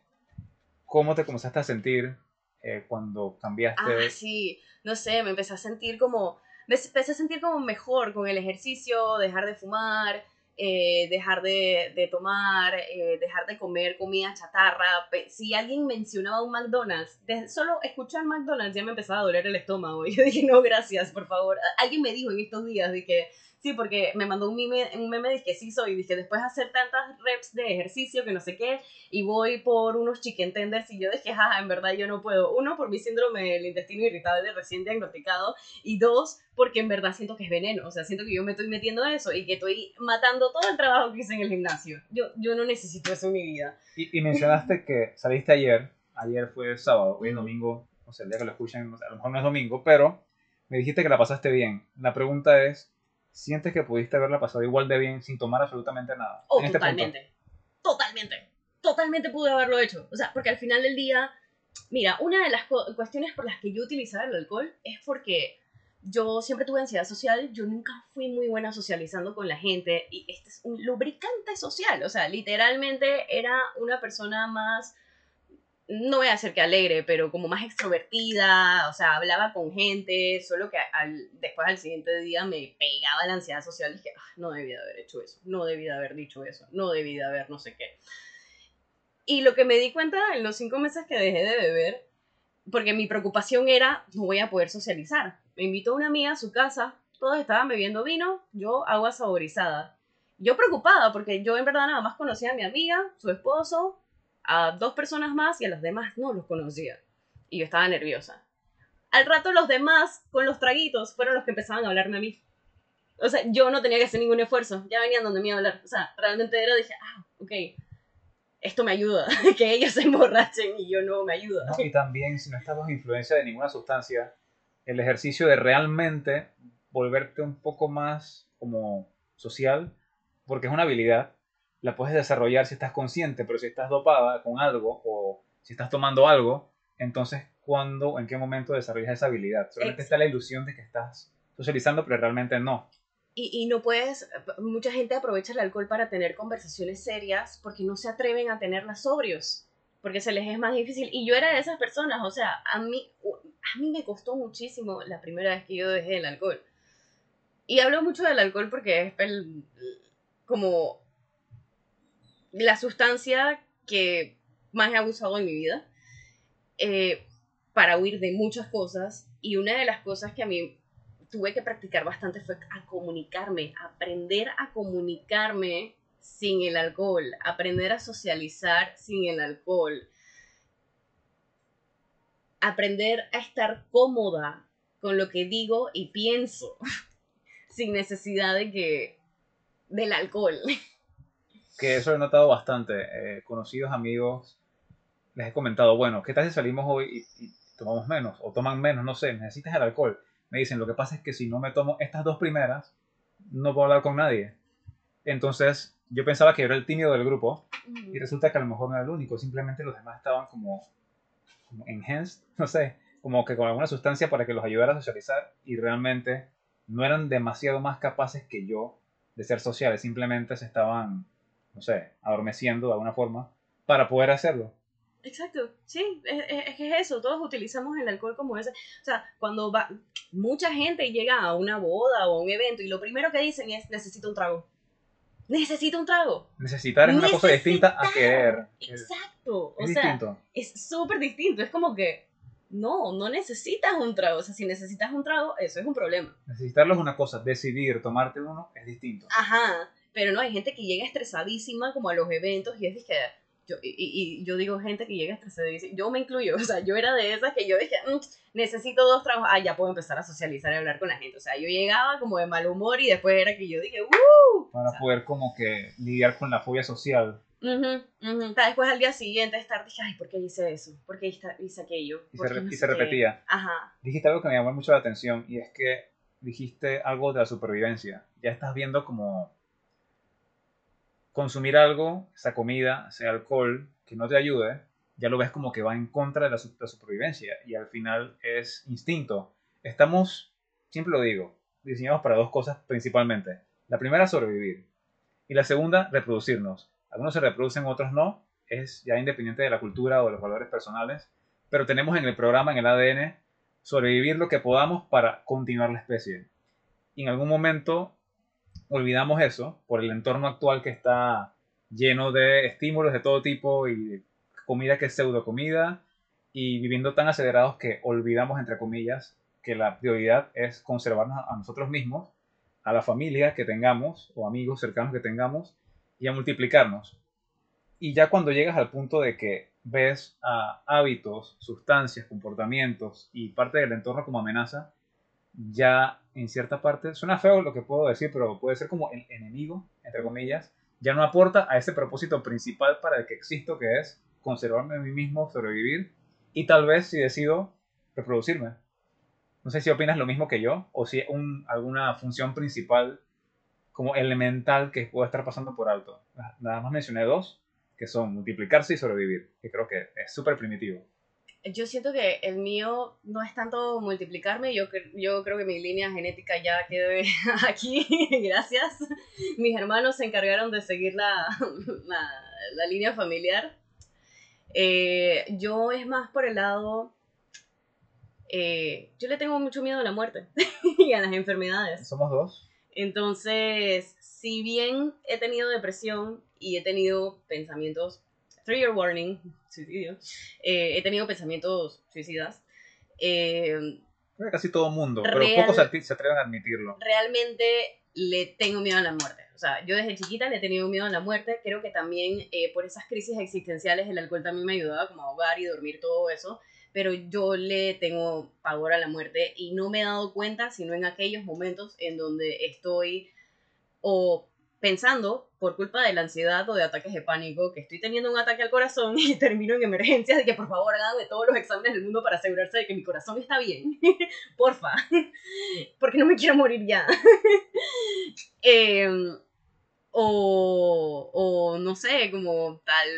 cómo te comenzaste a sentir eh, cuando cambiaste. Ah, sí, no sé, me empecé a sentir como, me empecé a sentir como mejor con el ejercicio, dejar de fumar, eh, dejar de, tomar, eh, dejar de comer comida chatarra. Si alguien mencionaba un McDonald's, solo escuchar McDonald's ya me empezaba a doler el estómago. Y yo dije, no, gracias, por favor. Alguien me dijo en estos días de que Sí, porque me mandó un meme, un meme de que sí soy, dije, después de hacer tantas reps de ejercicio que no sé qué, y voy por unos chicken tenders, y yo dije, jaja, en verdad yo no puedo. Uno, por mi síndrome del intestino irritable recién diagnosticado, y dos, porque en verdad siento que es veneno, o sea, siento que yo me estoy metiendo eso y que estoy matando todo el trabajo que hice en el gimnasio. Yo, yo no necesito eso en mi vida. Y, y mencionaste que saliste ayer, ayer fue sábado, hoy es domingo, o sea, el día que lo escuchan, a lo mejor no es domingo, pero me dijiste que la pasaste bien. La pregunta es, sientes que pudiste haberla pasado igual de bien sin tomar absolutamente nada. Oh, este totalmente. totalmente. Totalmente pude haberlo hecho. O sea, porque al final del día, mira, una de las cuestiones por las que yo utilizaba el alcohol es porque yo siempre tuve ansiedad social, yo nunca fui muy buena socializando con la gente y este es un lubricante social, o sea, literalmente era una persona más no voy a decir que alegre, pero como más extrovertida, o sea, hablaba con gente, solo que al, después al siguiente día me pegaba la ansiedad social y dije, ah, no debía de haber hecho eso, no debía de haber dicho eso, no debía de haber no sé qué. Y lo que me di cuenta en los cinco meses que dejé de beber, porque mi preocupación era, no voy a poder socializar. Me invitó una amiga a su casa, todos estaban bebiendo vino, yo agua saborizada. Yo preocupada, porque yo en verdad nada más conocía a mi amiga, su esposo, a dos personas más y a los demás no los conocía. Y yo estaba nerviosa. Al rato los demás, con los traguitos, fueron los que empezaban a hablarme a mí. O sea, yo no tenía que hacer ningún esfuerzo. Ya venían donde me iba a hablar. O sea, realmente era, dije, ah, ok, esto me ayuda. que ellos se emborrachen y yo no me ayuda. No, y también, si no estás bajo influencia de ninguna sustancia, el ejercicio de realmente volverte un poco más como social, porque es una habilidad, la puedes desarrollar si estás consciente, pero si estás dopada con algo o si estás tomando algo, entonces, ¿cuándo, en qué momento desarrollas esa habilidad? Solamente está la ilusión de que estás socializando, pero realmente no. Y, y, no puedes, mucha gente aprovecha el alcohol para tener conversaciones serias porque no se atreven a tenerlas sobrios, porque se les es más difícil. Y yo era de esas personas, o sea, a mí, a mí me costó muchísimo la primera vez que yo dejé el alcohol. Y hablo mucho del alcohol porque es el, como la sustancia que más he abusado en mi vida eh, para huir de muchas cosas. Y una de las cosas que a mí tuve que practicar bastante fue a comunicarme, aprender a comunicarme sin el alcohol, aprender a socializar sin el alcohol, aprender a estar cómoda con lo que digo y pienso, sin necesidad de que del alcohol. Que eso he notado bastante. Eh, conocidos amigos les he comentado, bueno, ¿qué tal si salimos hoy y, y, tomamos menos? O toman menos, no sé, necesitas el alcohol. Me dicen, lo que pasa es que si no me tomo estas dos primeras, no puedo hablar con nadie. Entonces, yo pensaba que era el tímido del grupo y resulta que a lo mejor no era el único, simplemente los demás estaban como como enhanced, no sé, como que con alguna sustancia para que los ayudara a socializar y realmente no eran demasiado más capaces que yo de ser sociales, simplemente se estaban, no sé, adormeciendo de alguna forma para poder hacerlo. Exacto, sí, es, que es eso, todos utilizamos el alcohol como ese, o sea, cuando va, mucha gente llega a una boda o a un evento y lo primero que dicen es necesito un trago necesito un trago. Necesitar es una cosa distinta a querer. Exacto. Es o sea, distinto. es súper distinto. Es como que, no, no necesitas un trago. O sea, si necesitas un trago, eso es un problema. Necesitarlo es una cosa, decidir tomarte uno es distinto. Ajá. Pero no, hay gente que llega estresadísima como a los eventos y es que yo, y, yo digo gente que llega estresadísima, yo me incluyo, o sea, yo era de esas que yo dije, mm, necesito dos tragos, ah, ya puedo empezar a socializar y hablar con la gente, o sea, yo llegaba como de mal humor y después era que yo dije, ¡uh! Para poder como que lidiar con la fobia social. Después al día siguiente estar, dije, ay, ¿por qué hice eso? ¿Por qué hice aquello? Y se, y se repetía. Ajá. Dijiste algo que me llamó mucho la atención y es que dijiste algo de la supervivencia. Ya estás viendo como consumir algo, esa comida, sea alcohol, que no te ayude, ya lo ves como que va en contra de la, supervivencia y al final es instinto. Estamos, siempre lo digo, diseñados para dos cosas principalmente. La primera, sobrevivir. Y la segunda, reproducirnos. Algunos se reproducen, otros no. Es ya independiente de la cultura o de los valores personales. Pero tenemos en el programa, en el ADN, sobrevivir lo que podamos para continuar la especie. Y en algún momento olvidamos eso por el entorno actual que está lleno de estímulos de todo tipo y comida que es pseudo comida y viviendo tan acelerados que olvidamos, entre comillas, que la prioridad es conservarnos a nosotros mismos, a la familia que tengamos o amigos cercanos que tengamos y a multiplicarnos. Y ya cuando llegas al punto de que ves a hábitos, sustancias, comportamientos y parte del entorno como amenaza, ya en cierta parte, suena feo lo que puedo decir, pero puede ser como el enemigo, entre comillas, ya no aporta a ese propósito principal para el que existo, que es conservarme a mí mismo, sobrevivir y tal vez si decido reproducirme. No sé si opinas lo mismo que yo o si un, alguna función principal como elemental que puedo estar pasando por alto. Nada más mencioné dos, que son multiplicarse y sobrevivir, que creo que es súper primitivo yo siento que el mío no es tanto multiplicarme, yo, yo creo que mi línea genética ya quedó aquí, gracias. Mis hermanos se encargaron de seguir la, la, la línea familiar. Eh, yo es más por el lado... Eh, yo le tengo mucho miedo a la muerte y a las enfermedades. Somos dos. Entonces, si bien he tenido depresión y he tenido pensamientos trigger warning, suicidio, eh, he tenido pensamientos suicidas. Eh, casi todo mundo, pero pocos se atreven a admitirlo. Realmente le tengo miedo a la muerte. O sea, yo desde chiquita le he tenido miedo a la muerte. Creo que también eh, por esas crisis existenciales el alcohol también me ayudaba como a ahogar y dormir todo eso. pero yo le tengo pavor a la muerte y no me he dado cuenta sino en aquellos momentos en donde estoy o pensando por culpa de la ansiedad o de ataques de pánico que estoy teniendo un ataque al corazón y termino en emergencias de que por favor hagan todos los exámenes del mundo para asegurarse de que mi corazón está bien. Porfa. Porque no me quiero morir ya. Em, o, o no sé, como tal,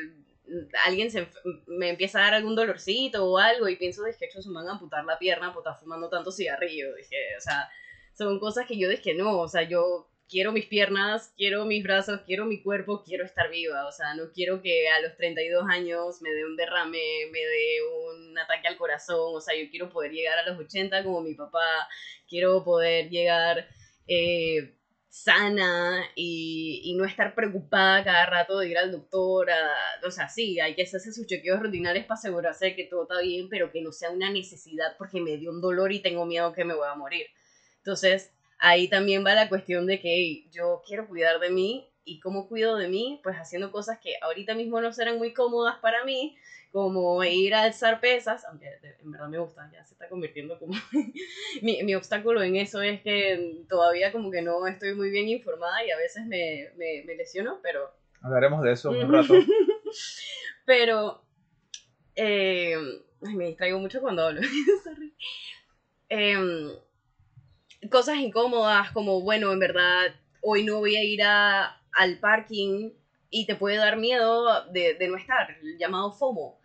alguien se, me empieza a dar algún dolorcito o algo y pienso, de que se me van a amputar la pierna por estar fumando tanto cigarrillo. Dije, o sea, son cosas que yo dije, no, o sea, yo quiero mis piernas, quiero mis brazos, quiero mi cuerpo, quiero estar viva. O sea, no quiero que a los 32 años me dé un derrame, me dé un ataque al corazón. O sea, yo quiero poder llegar a los 80 como mi papá. Quiero poder llegar eh, sana y, y, no estar preocupada cada rato de ir al doctor. o sea, sí, hay que hacerse sus chequeos rutinarios para asegurarse de que todo está bien, pero que no sea una necesidad porque me dio un dolor y tengo miedo que me voy a morir. Entonces, ahí también va la cuestión de que yo quiero cuidar de mí y cómo cuido de mí, pues haciendo cosas que ahorita mismo no serán muy cómodas para mí, como ir a alzar pesas, aunque en verdad me gusta, ya se está convirtiendo como mi, mi, obstáculo en eso es que todavía como que no estoy muy bien informada y a veces me, me, me lesiono, pero... Hablaremos de eso un rato. pero... Eh, me distraigo mucho cuando hablo. eh, cosas incómodas como, bueno, en verdad, hoy no voy a ir a, al parking y te puede dar miedo de, de no estar, el llamado FOMO.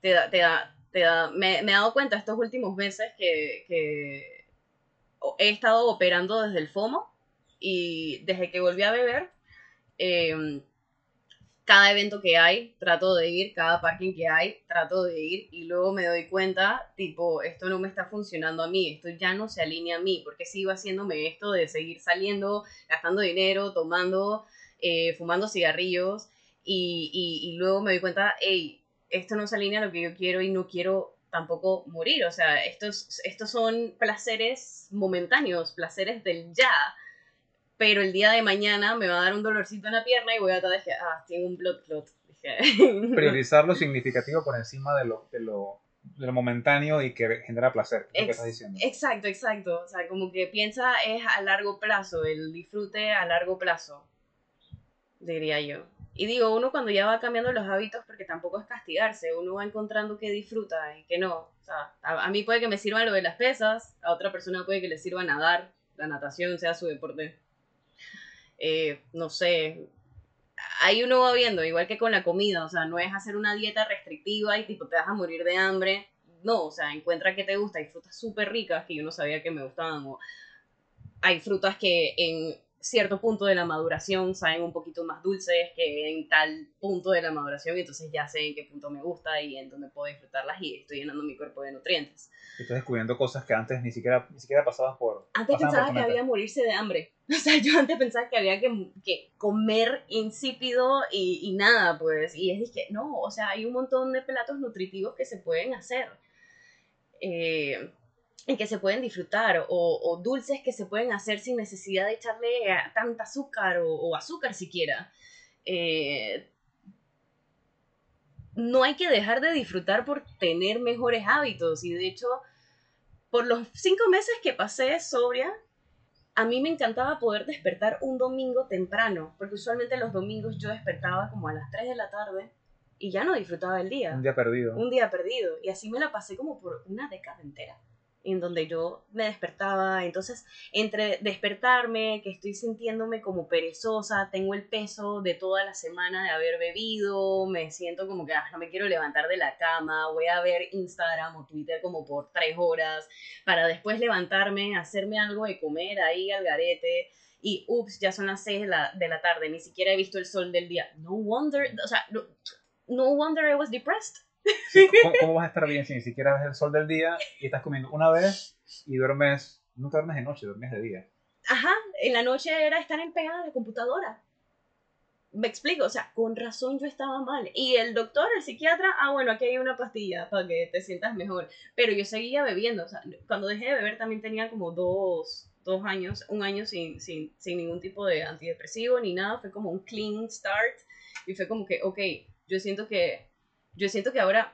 Te da, te da, te da, me, me, he dado cuenta estos últimos meses que, que he estado operando desde el FOMO y desde que volví a beber, eh, cada evento que hay, trato de ir, cada parking que hay, trato de ir y luego me doy cuenta, tipo, esto no me está funcionando a mí, esto ya no se alinea a mí, porque sigo haciéndome esto de seguir saliendo, gastando dinero, tomando, eh, fumando cigarrillos y, y, luego me doy cuenta, hey, esto no se alinea a lo que yo quiero y no quiero tampoco morir, o sea, estos, estos son placeres momentáneos, placeres del ya pero el día de mañana me va a dar un dolorcito en la pierna y voy a estar de ah, tengo un blood clot. Priorizar lo significativo por encima de lo, de lo, de lo momentáneo y que genera placer, es lo que estás diciendo. Exacto, exacto. O sea, como que piensa es a largo plazo, el disfrute a largo plazo, diría yo. Y digo, uno cuando ya va cambiando los hábitos, porque tampoco es castigarse, uno va encontrando que disfruta y que no. O sea, a, a mí puede que me sirva lo de las pesas, a otra persona puede que le sirva nadar, la natación sea su deporte eh, no sé, ahí uno va viendo, igual que con la comida, o sea, no es hacer una dieta restrictiva y tipo te vas a morir de hambre, no, o sea, encuentra que te gusta, hay frutas súper ricas que yo no sabía que me gustaban, o hay frutas que en cierto punto de la maduración saben un poquito más dulces que en tal punto de la maduración, y entonces ya sé en qué punto me gusta y en dónde puedo disfrutarlas y estoy llenando mi cuerpo de nutrientes. Estás descubriendo cosas que antes ni siquiera, ni siquiera pasabas por... Antes pensaba que había morirse de hambre. O sea, yo antes pensaba que había que, que comer insípido y, y, nada, pues. Y es que, no, o sea, hay un montón de platos nutritivos que se pueden hacer. Eh, y que se pueden disfrutar, o, o, dulces que se pueden hacer sin necesidad de echarle tanta azúcar o, o azúcar siquiera. Eh, no hay que dejar de disfrutar por tener mejores hábitos y de hecho, por los cinco meses que pasé sobria, a mí me encantaba poder despertar un domingo temprano, porque usualmente los domingos yo despertaba como a las 3 de la tarde y ya no disfrutaba el día. Un día perdido. Un día perdido. Y así me la pasé como por una década entera en donde yo me despertaba. Entonces, entre despertarme, que estoy sintiéndome como perezosa, tengo el peso de toda la semana de haber bebido, me siento como que ah, no me quiero levantar de la cama, voy a ver Instagram o Twitter como por tres horas, para después levantarme, hacerme algo de comer ahí al garete. Y ups, ya son las seis de la, de la tarde, ni siquiera he visto el sol del día. No wonder, o sea, no, no wonder I was depressed ¿cómo, vas a estar bien si ni siquiera ves el sol del día y estás comiendo una vez y duermes, nunca duermes de noche, duermes de día? Ajá, en la noche era estar pegada a la computadora. Me explico, o sea, con razón yo estaba mal. Y el doctor, el psiquiatra, ah, bueno, aquí hay una pastilla para que te sientas mejor. Pero yo seguía bebiendo, o sea, cuando dejé de beber también tenía como dos, dos años, un año sin, sin, sin ningún tipo de antidepresivo ni nada, fue como un clean start. Y fue como que, ok, yo siento que yo siento que ahora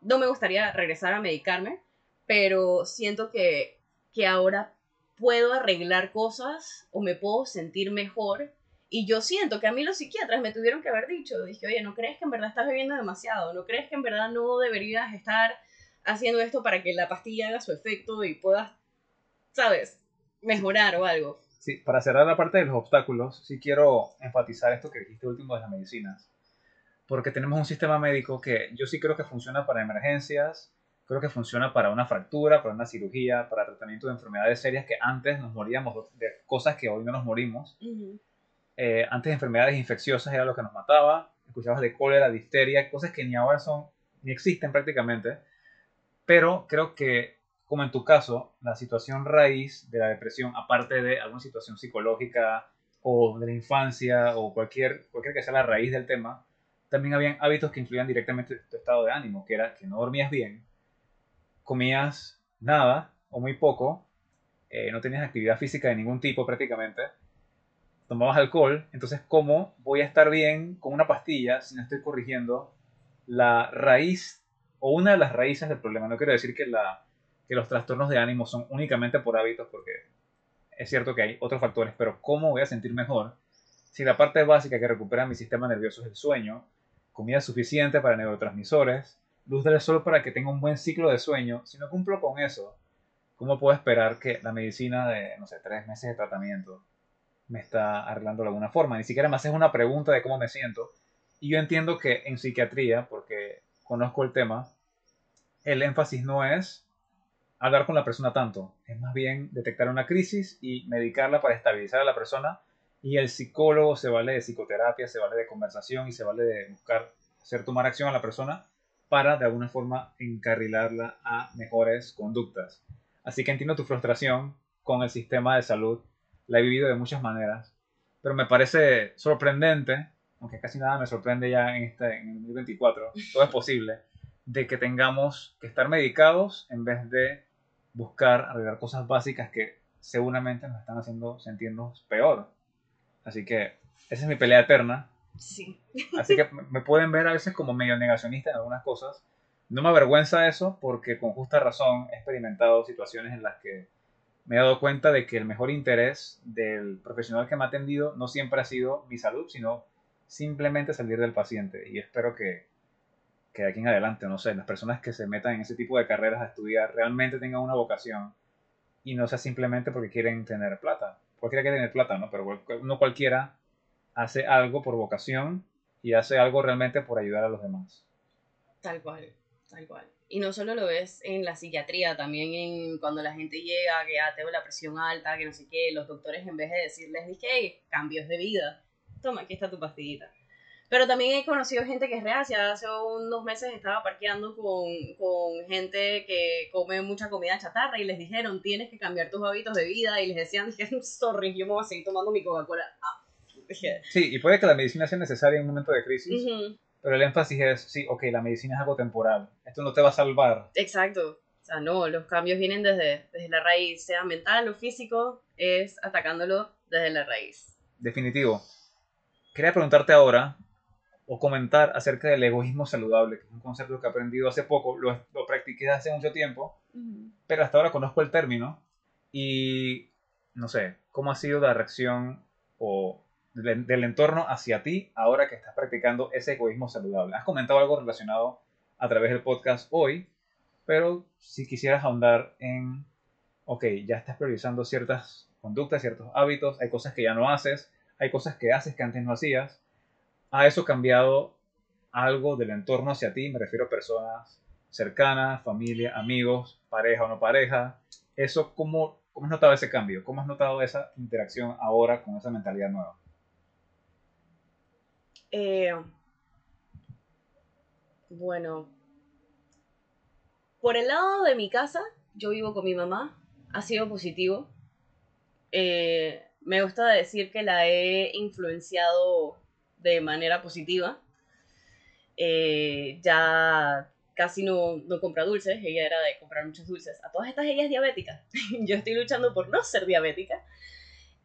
no me gustaría regresar a medicarme, pero siento que, que ahora puedo arreglar cosas o me puedo sentir mejor. Y yo siento que a mí los psiquiatras me tuvieron que haber dicho, dije, oye, ¿no crees que en verdad estás bebiendo demasiado? ¿No crees que en verdad no deberías estar haciendo esto para que la pastilla haga su efecto y puedas, sabes, mejorar o algo? Sí, para cerrar la parte de los obstáculos, sí quiero enfatizar esto que dijiste último de las medicinas. Porque tenemos un sistema médico que yo sí creo que funciona para emergencias, creo que funciona para una fractura, para una cirugía, para tratamiento de enfermedades serias que antes nos moríamos de cosas que hoy no nos morimos. Eh, antes enfermedades infecciosas era lo que nos mataba. Escuchabas de cólera, difteria, cosas que ni ahora son, ni existen prácticamente. Pero creo que, como en tu caso, la situación raíz de la depresión, aparte de alguna situación psicológica o de la infancia o cualquier, cualquier que sea la raíz del tema, también habían hábitos que influían directamente en tu estado de ánimo, que era que no dormías bien, comías nada o muy poco, eh, no tenías actividad física de ningún tipo prácticamente, tomabas alcohol, entonces ¿cómo voy a estar bien con una pastilla si no estoy corrigiendo la raíz o una de las raíces del problema? No quiero decir que, la, que los trastornos de ánimo son únicamente por hábitos, porque es cierto que hay otros factores, pero ¿cómo voy a sentir mejor si la parte básica que recupera mi sistema nervioso es el sueño, comida suficiente para neurotransmisores, luz del sol para que tenga un buen ciclo de sueño, si no cumplo con eso, ¿cómo puedo esperar que la medicina de, no sé, tres meses de tratamiento me está arreglando de alguna forma? Ni siquiera me haces una pregunta de cómo me siento. Y yo entiendo que en psiquiatría, porque conozco el tema, el énfasis no es hablar con la persona tanto, es más bien detectar una crisis y medicarla para estabilizar a la persona. Y el psicólogo se vale de psicoterapia, se vale de conversación y se vale de buscar hacer tomar acción a la persona para de alguna forma encarrilarla a mejores conductas. Así que entiendo tu frustración con el sistema de salud, la he vivido de muchas maneras, pero me parece sorprendente, aunque casi nada me sorprende ya en, este, en el 2024, todo es posible, de que tengamos que estar medicados en vez de buscar arreglar cosas básicas que seguramente nos están haciendo sentirnos peor. Así que esa es mi pelea eterna Sí. Así que me pueden ver a veces como medio negacionista en algunas cosas. No me avergüenza eso porque con justa razón he experimentado situaciones en las que me he dado cuenta de que el mejor interés del profesional que me ha atendido no siempre ha sido mi salud, sino simplemente salir del paciente. Y espero que, que de aquí en adelante, no sé, las personas que se metan en ese tipo de carreras a estudiar realmente tengan una vocación y no sea simplemente porque quieren tener plata. Cualquiera quiere tener plata, ¿no? Pero no cualquiera hace algo por vocación y hace algo realmente por ayudar a los demás. Tal cual, tal cual. Y no solo lo ves en la psiquiatría, también en cuando la gente llega, que ya tengo la presión alta, que no sé qué, los doctores en vez de decirles, dije, cambios de vida, toma, aquí está tu pastillita. Pero también he conocido gente que es reacia. Hace unos meses estaba parqueando con, con, gente que come mucha comida chatarra y les dijeron, tienes que cambiar tus hábitos de vida. Y les decían, sorry, yo me voy a seguir tomando mi Coca-Cola. Ah, Sí, y puede que la medicina sea necesaria en un momento de crisis, pero el énfasis es, sí, ok, la medicina es algo temporal, esto no te va a salvar. Exacto, o sea, no, los cambios vienen desde, desde la raíz, sea mental o físico, es atacándolo desde la raíz. Definitivo. Quería preguntarte ahora, o comentar acerca del egoísmo saludable, que es un concepto que he aprendido hace poco, lo, lo practiqué hace mucho tiempo, pero hasta ahora conozco el término y no sé, ¿cómo ha sido la reacción o del, entorno hacia ti ahora que estás practicando ese egoísmo saludable. Has comentado algo relacionado a través del podcast hoy, pero si quisieras ahondar en, ok, ya estás priorizando ciertas conductas, ciertos hábitos, hay cosas que ya no haces, hay cosas que haces que antes no hacías, ¿ha eso cambiado algo del entorno hacia ti? Me refiero a personas cercanas, familia, amigos, pareja o no pareja. ¿Eso cómo, cómo has notado ese cambio? ¿Cómo has notado esa interacción ahora con esa mentalidad nueva? Eh, bueno, por el lado de mi casa, yo vivo con mi mamá, ha sido positivo. Eh, me gusta decir que la he influenciado de manera positiva. Eh, ya casi no, no, compra dulces, ella era de comprar muchos dulces. A todas estas ella es diabética. yo estoy luchando por no ser diabética.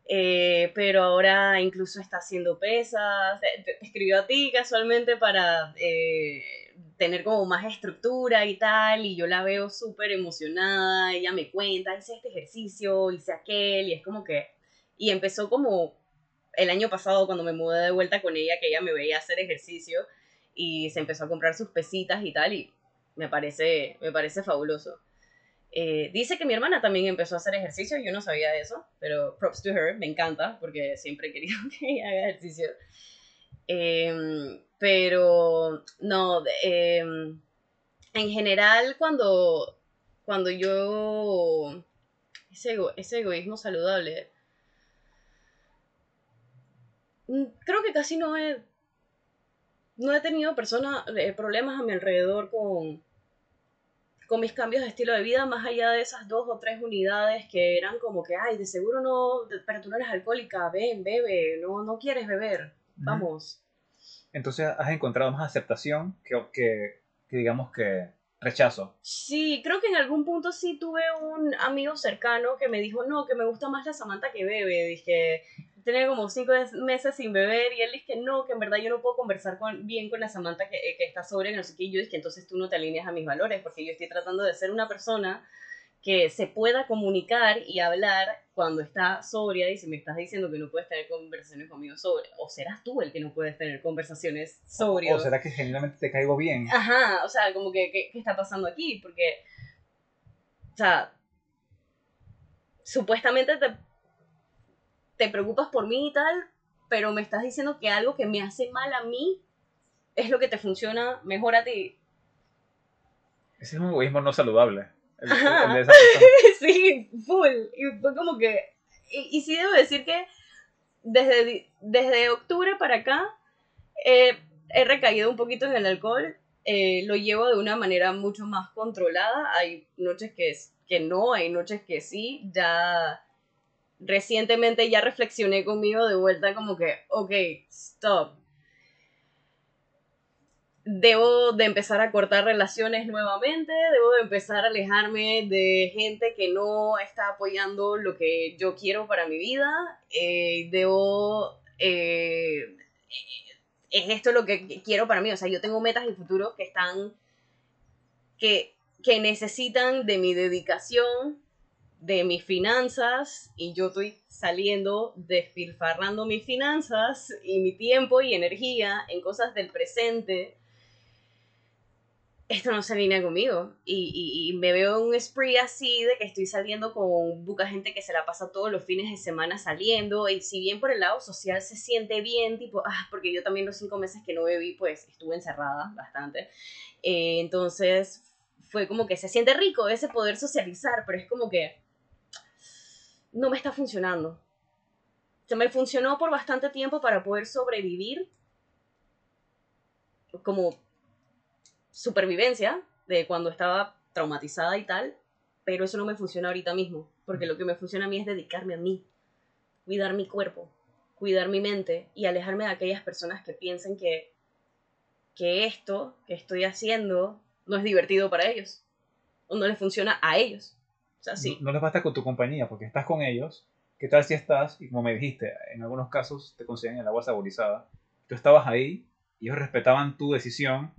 Eh, pero ahora incluso está haciendo pesas. Te, escribió a ti casualmente para eh, tener como más estructura y tal, y yo la veo súper emocionada, ella me cuenta, hice este ejercicio, hice aquel, y es como que, y empezó como el año pasado cuando me mudé de vuelta con ella, que ella me veía hacer ejercicio, y se empezó a comprar sus pesitas y tal, y me parece, me parece fabuloso. Eh, dice que mi hermana también empezó a hacer ejercicio, yo no sabía eso, pero props to her, me encanta, porque siempre he querido que ella haga ejercicio. Em, pero no, em, en general cuando, cuando yo... Ese, ese egoísmo saludable. Mm, creo que casi no he... No he tenido personas, eh, problemas a mi alrededor con, con mis cambios de estilo de vida, más allá de esas dos o tres unidades que eran como que, ay, de seguro no, pero tú no eres alcohólica, ven, bebe, no, no quieres beber, vamos. Entonces has encontrado más aceptación que, que, que, digamos que rechazo. Sí, creo que en algún punto sí tuve un amigo cercano que me dijo, no, que me gusta más la Samantha que bebe. Dije, tenía como cinco meses sin beber y él dice que no, que en verdad yo no puedo conversar con, bien con la Samantha que, que está sobre, no sé qué. Y yo dije, entonces tú no te alineas a mis valores porque yo estoy tratando de ser una persona que se pueda comunicar y hablar cuando está sobria y si me estás diciendo que no puedes tener conversaciones conmigo sobre, o serás tú el que no puedes tener conversaciones sobrio. O será que genuinamente te caigo bien. Ajá, o sea, como que, ¿qué, está pasando aquí? Porque, o sea, supuestamente te, te preocupas por mí y tal, pero me estás diciendo que algo que me hace mal a mí es lo que te funciona mejor a ti. Ese es un egoísmo no saludable. sí, full. Y fue como que. Y, sí debo decir que desde, desde octubre para acá he recaído un poquito en el alcohol. Eh, lo llevo de una manera mucho más controlada. Hay noches que, que no, hay noches que sí. Ya recientemente ya reflexioné conmigo de vuelta como que, ok, stop. Debo de empezar a cortar relaciones nuevamente, debo de empezar a alejarme de gente que no está apoyando lo que yo quiero para mi vida, eh, debo... Eh, es esto lo que quiero para mí, o sea, yo tengo metas y futuros que están... que, que necesitan de mi dedicación, de mis finanzas, y yo estoy saliendo, despilfarrando mis finanzas y mi tiempo y energía en cosas del presente esto no se alinea conmigo. Y, y, me veo un spree así de que estoy saliendo con buca gente que se la pasa todos los fines de semana saliendo. Y si bien por el lado social se siente bien, tipo, ah, porque yo también los cinco meses que no bebí, pues estuve encerrada bastante. Eh, entonces fue como que se siente rico ese poder socializar, pero es como que no me está funcionando. Se me funcionó por bastante tiempo para poder sobrevivir como supervivencia de cuando estaba traumatizada y tal, pero eso no me funciona ahorita mismo, porque lo que me funciona a mí es dedicarme a mí, cuidar mi cuerpo, cuidar mi mente y alejarme de aquellas personas que piensen que, que esto que estoy haciendo no es divertido para ellos, o no les funciona a ellos. Sea, sí. no, no les basta con tu compañía, porque estás con ellos, ¿qué tal si estás? Y como me dijiste, en algunos casos te consiguen el agua saborizada. Tú estabas ahí, y ellos respetaban tu decisión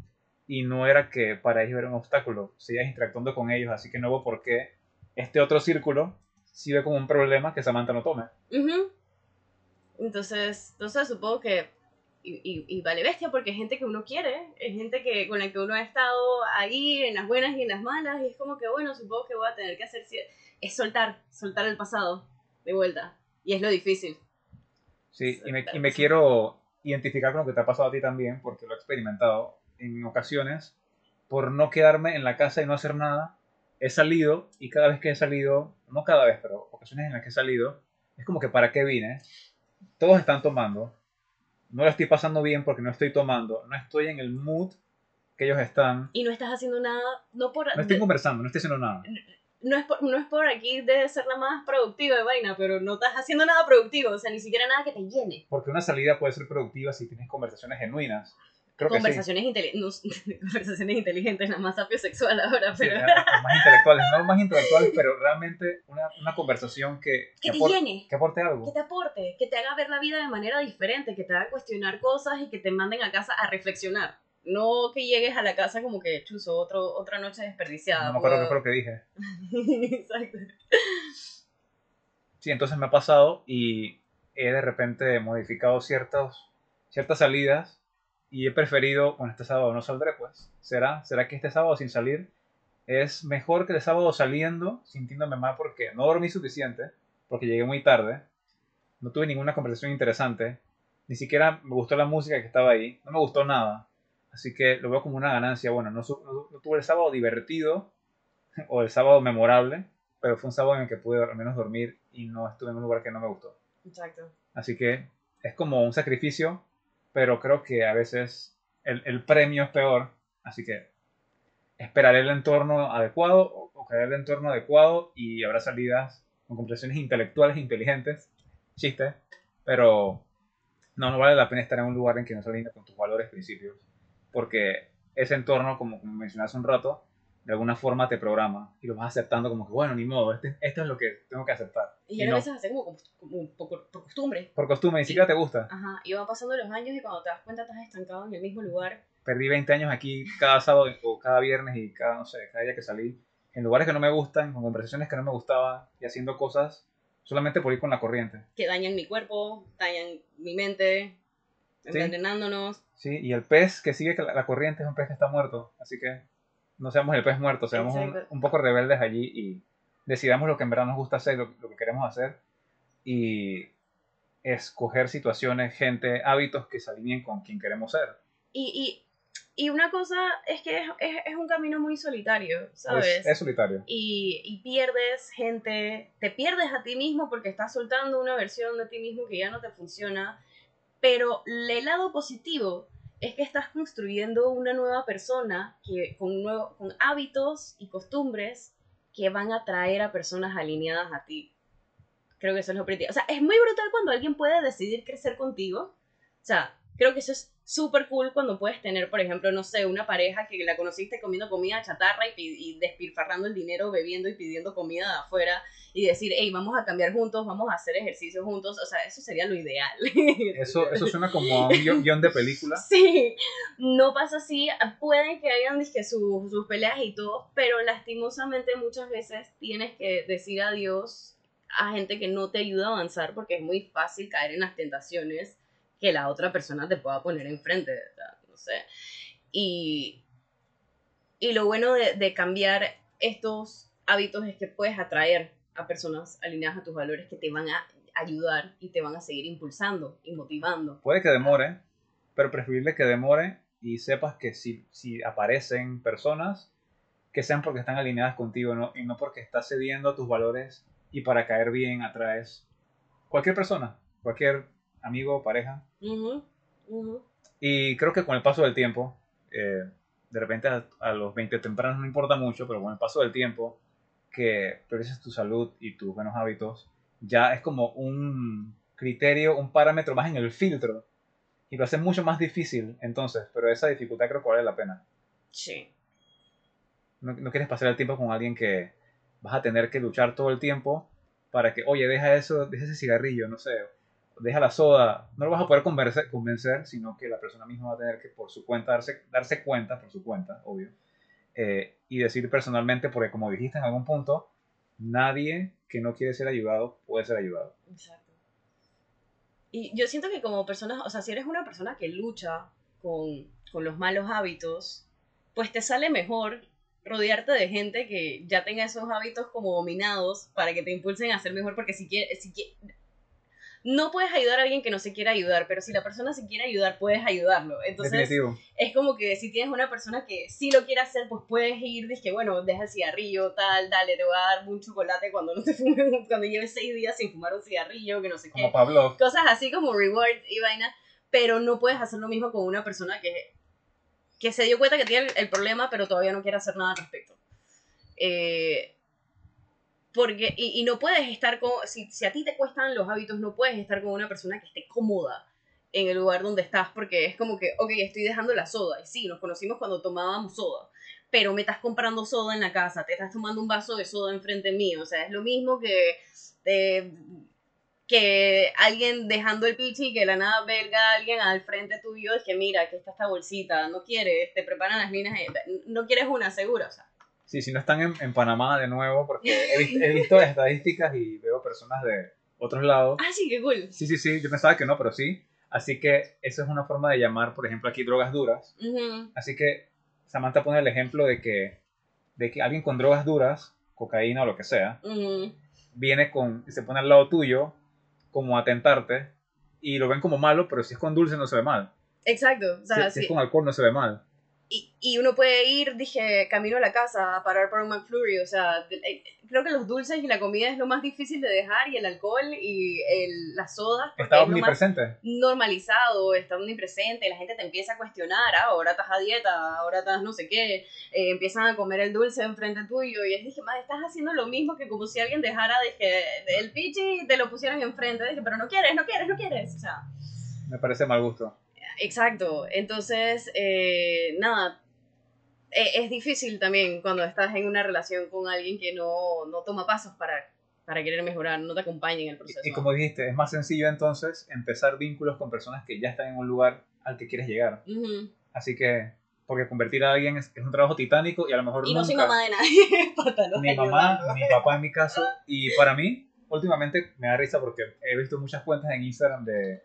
y no era que para ellos era un obstáculo, seguías interactuando con ellos, así que no hubo por qué este otro círculo si ve como un problema que Samantha no tome. Entonces, entonces supongo que y, y, vale bestia porque es gente que uno quiere, es gente que con la que uno ha estado ahí en las buenas y en las malas y es como que bueno, supongo que voy a tener que hacer es soltar, soltar el pasado de vuelta y es lo difícil. Sí, y me, y me quiero identificar con lo que te ha pasado a ti también porque lo he experimentado en ocasiones, por no quedarme en la casa y no hacer nada, he salido y cada vez que he salido, no cada vez, pero ocasiones en las que he salido, es como que para qué vine. Todos están tomando. No lo estoy pasando bien porque no estoy tomando. No estoy en el mood que ellos están. Y no estás haciendo nada. No, por, no estoy conversando, no estoy haciendo nada. No es, por, no es por aquí de ser la más productiva de vaina, pero no estás haciendo nada productivo, o sea, ni siquiera nada que te llene. Porque una salida puede ser productiva si tienes conversaciones genuinas conversaciones, conversaciones inteligentes, nada más sexual ahora, pero... más intelectuales, no más intelectuales, pero realmente una, una conversación que, que, te llene, que aporte algo. Que te aporte, que te haga ver la vida de manera diferente, que te haga cuestionar cosas y que te manden a casa a reflexionar. No que llegues a la casa como que chuzo otro, otra noche desperdiciada. No me acuerdo qué fue lo que dije. Exacto. Sí, entonces me ha pasado y he de repente modificado ciertos, ciertas salidas y he preferido, bueno, este sábado no saldré, pues. ¿Será? ¿Será que este sábado sin salir es mejor que el sábado saliendo, sintiéndome mal porque no dormí suficiente, porque llegué muy tarde, no tuve ninguna conversación interesante, ni siquiera me gustó la música que estaba ahí, no me gustó nada. Así que lo veo como una ganancia. Bueno, no, no- no tuve el sábado divertido o el sábado memorable, pero fue un sábado en el que pude al menos dormir y no estuve en un lugar que no me gustó. Exacto. Así que es como un sacrificio, pero creo que a veces el, el premio es peor. Así que esperaré el entorno adecuado o, o crear el entorno adecuado y habrá salidas con conversaciones intelectuales inteligentes, chiste, pero no, no vale la pena estar en un lugar en que no se alinea con tus valores, principios, porque ese entorno, como, como mencioné un rato, de alguna forma te programa y lo vas aceptando como que, bueno, ni modo, este- esto es lo que tengo que aceptar. Y ya a no, veces hace como, como poco por costumbre. por costumbre, ni siquiera te gusta. Ajá. Y van pasando los años y cuando te das cuenta estás estancado en el mismo lugar. perdí 20 años aquí cada sábado o cada viernes y cada, no sé, cada día que salí, en lugares que no me gustan, con conversaciones que no me gustaban y haciendo cosas solamente por ir con la corriente. que dañan mi cuerpo, dañan mi mente, Sí. envenenándonos. ¿sí? Y el pez que sigue la corriente es un pez que está muerto, así que no seamos el pez muerto, seamos un, poco rebeldes allí y decidamos lo que en verdad nos gusta hacer, lo, lo que queremos hacer y escoger situaciones, gente, hábitos que se alineen con quien queremos ser. Y, y, y una cosa es que es, es, es un camino muy solitario, ¿sabes? Es, es solitario. y, y pierdes gente, te pierdes a ti mismo porque estás soltando una versión de ti mismo que ya no te funciona, pero el lado positivo es que estás construyendo una nueva persona que, con, nuevo, con hábitos y costumbres que van a atraer a personas alineadas a ti. Creo que eso es lo pretty. O sea, es muy brutal cuando alguien puede decidir crecer contigo. O sea, creo que eso es súper cool cuando puedes tener, por ejemplo, no sé, una pareja que la conociste comiendo comida chatarra y, pi- y despilfarrando el dinero, bebiendo y pidiendo comida de afuera y decir, hey, vamos a cambiar juntos, vamos a hacer ejercicio juntos. O sea, eso sería lo ideal. Eso, eso suena como a un guion, de película. Sí, no pasa así. Pueden que hayan dizque, sus, sus peleas y todo, pero lastimosamente muchas veces tienes que decir adiós a gente que no te ayuda a avanzar porque es muy fácil caer en las tentaciones que la otra persona te pueda poner enfrente. No sé. Y, y lo bueno de, de cambiar estos hábitos es que puedes atraer a personas alineadas a tus valores que te van a ayudar y te van a seguir impulsando y motivando. Puede que demore, pero preferible que demore y sepas que si, si aparecen personas, que sean porque están alineadas contigo ¿no? y no porque estás cediendo a tus valores y para caer bien atraes cualquier persona, cualquier amigo, pareja. Y creo que con el paso del tiempo, eh, de repente a, a los 20 tempranos no importa mucho, pero con el paso del tiempo, que priorices tu salud y tus buenos hábitos, ya es como un criterio, un parámetro más en el filtro. Y lo hace mucho más difícil entonces, pero esa dificultad creo que vale la pena. Sí. No, no quieres pasar el tiempo con alguien que vas a tener que luchar todo el tiempo para que, oye, deja eso, deja ese cigarrillo, no sé, deja la soda. No lo vas a poder convencer, convencer sino que la persona misma va a tener que por su cuenta darse, darse cuenta, por su cuenta, obvio, eh, y decir personalmente, porque como dijiste en algún punto, nadie que no quiere ser ayudado puede ser ayudado. Exacto. Y yo siento que como personas, o sea, si eres una persona que lucha con, con los malos hábitos, pues te sale mejor rodearte de gente que ya tenga esos hábitos como dominados para que te impulsen a ser mejor, porque si quieres, si quie- no puedes ayudar a alguien que no se quiera ayudar, pero si la persona se quiere ayudar, puedes ayudarlo. Entonces, Definitivo. es como que si tienes una persona que sí lo quiere hacer, pues puedes ir, dices que bueno, deja el cigarrillo, tal, dale, te voy a dar un chocolate cuando no te fumes, cuando lleves seis días sin fumar un cigarrillo, que no sé Como qué. Pablo. Cosas así como reward y vaina, pero no puedes hacer lo mismo con una persona que, que se dio cuenta que tiene el, el problema, pero todavía no quiere hacer nada al respecto. Eh, porque, y, no puedes estar con, si, a ti te cuestan los hábitos, no puedes estar con una persona que esté cómoda en el lugar donde estás, porque es como que, ok, estoy dejando la soda. Y sí, nos conocimos cuando tomábamos soda, pero me estás comprando soda en la casa, te estás tomando un vaso de soda enfrente mío. O sea, es lo mismo que te que alguien dejando el pichi y que la nada belga alguien al frente tuyo es que mira, que está esta bolsita, no quieres, te preparan las líneas, eh, no quieres una segura, o sea. Sí, si no están en, en Panamá de nuevo, porque he, visto, he visto estadísticas y veo personas de otros lados. Ah, sí, qué cool. Sí, sí, sí, yo pensaba que no, pero sí. Así que eso es una forma de llamar, por ejemplo, aquí drogas duras. Así que Samantha pone el ejemplo de que, de que alguien con drogas duras, cocaína o lo que sea, viene con, se pone al lado tuyo como a tentarte y lo ven como malo, pero si es con dulce no se ve mal. Exacto, o Si, si sí. es con alcohol no se ve mal. Y, y uno puede ir, dije, camino a la casa a parar por un McFlurry. O sea, eh, creo que los dulces y la comida es lo más difícil de dejar y el alcohol y el, las sodas. Está es omnipresente. normalizado, está omnipresente, la gente te empieza a cuestionar, ah, ahora estás a dieta, ahora estás no sé qué, eh, empiezan a comer el dulce enfrente tuyo y es, dije, madre, estás haciendo lo mismo que como si alguien dejara, dije, el pichi y te lo pusieran enfrente, dije, pero no quieres, no quieres, no quieres, o sea, Me parece mal gusto. Exacto, entonces, eh, nada, e- es difícil también cuando estás en una relación con alguien que no, no toma pasos para, para querer mejorar, no te acompaña en el proceso. Y, y como dijiste, es más sencillo entonces empezar vínculos con personas que ya están en un lugar al que quieres llegar. Así que, porque convertir a alguien es, es un trabajo titánico y a lo mejor Y no nunca, soy mamá de nadie, te mamá, ni papá en mi caso. Y para mí, últimamente me da risa porque he visto muchas cuentas en Instagram de,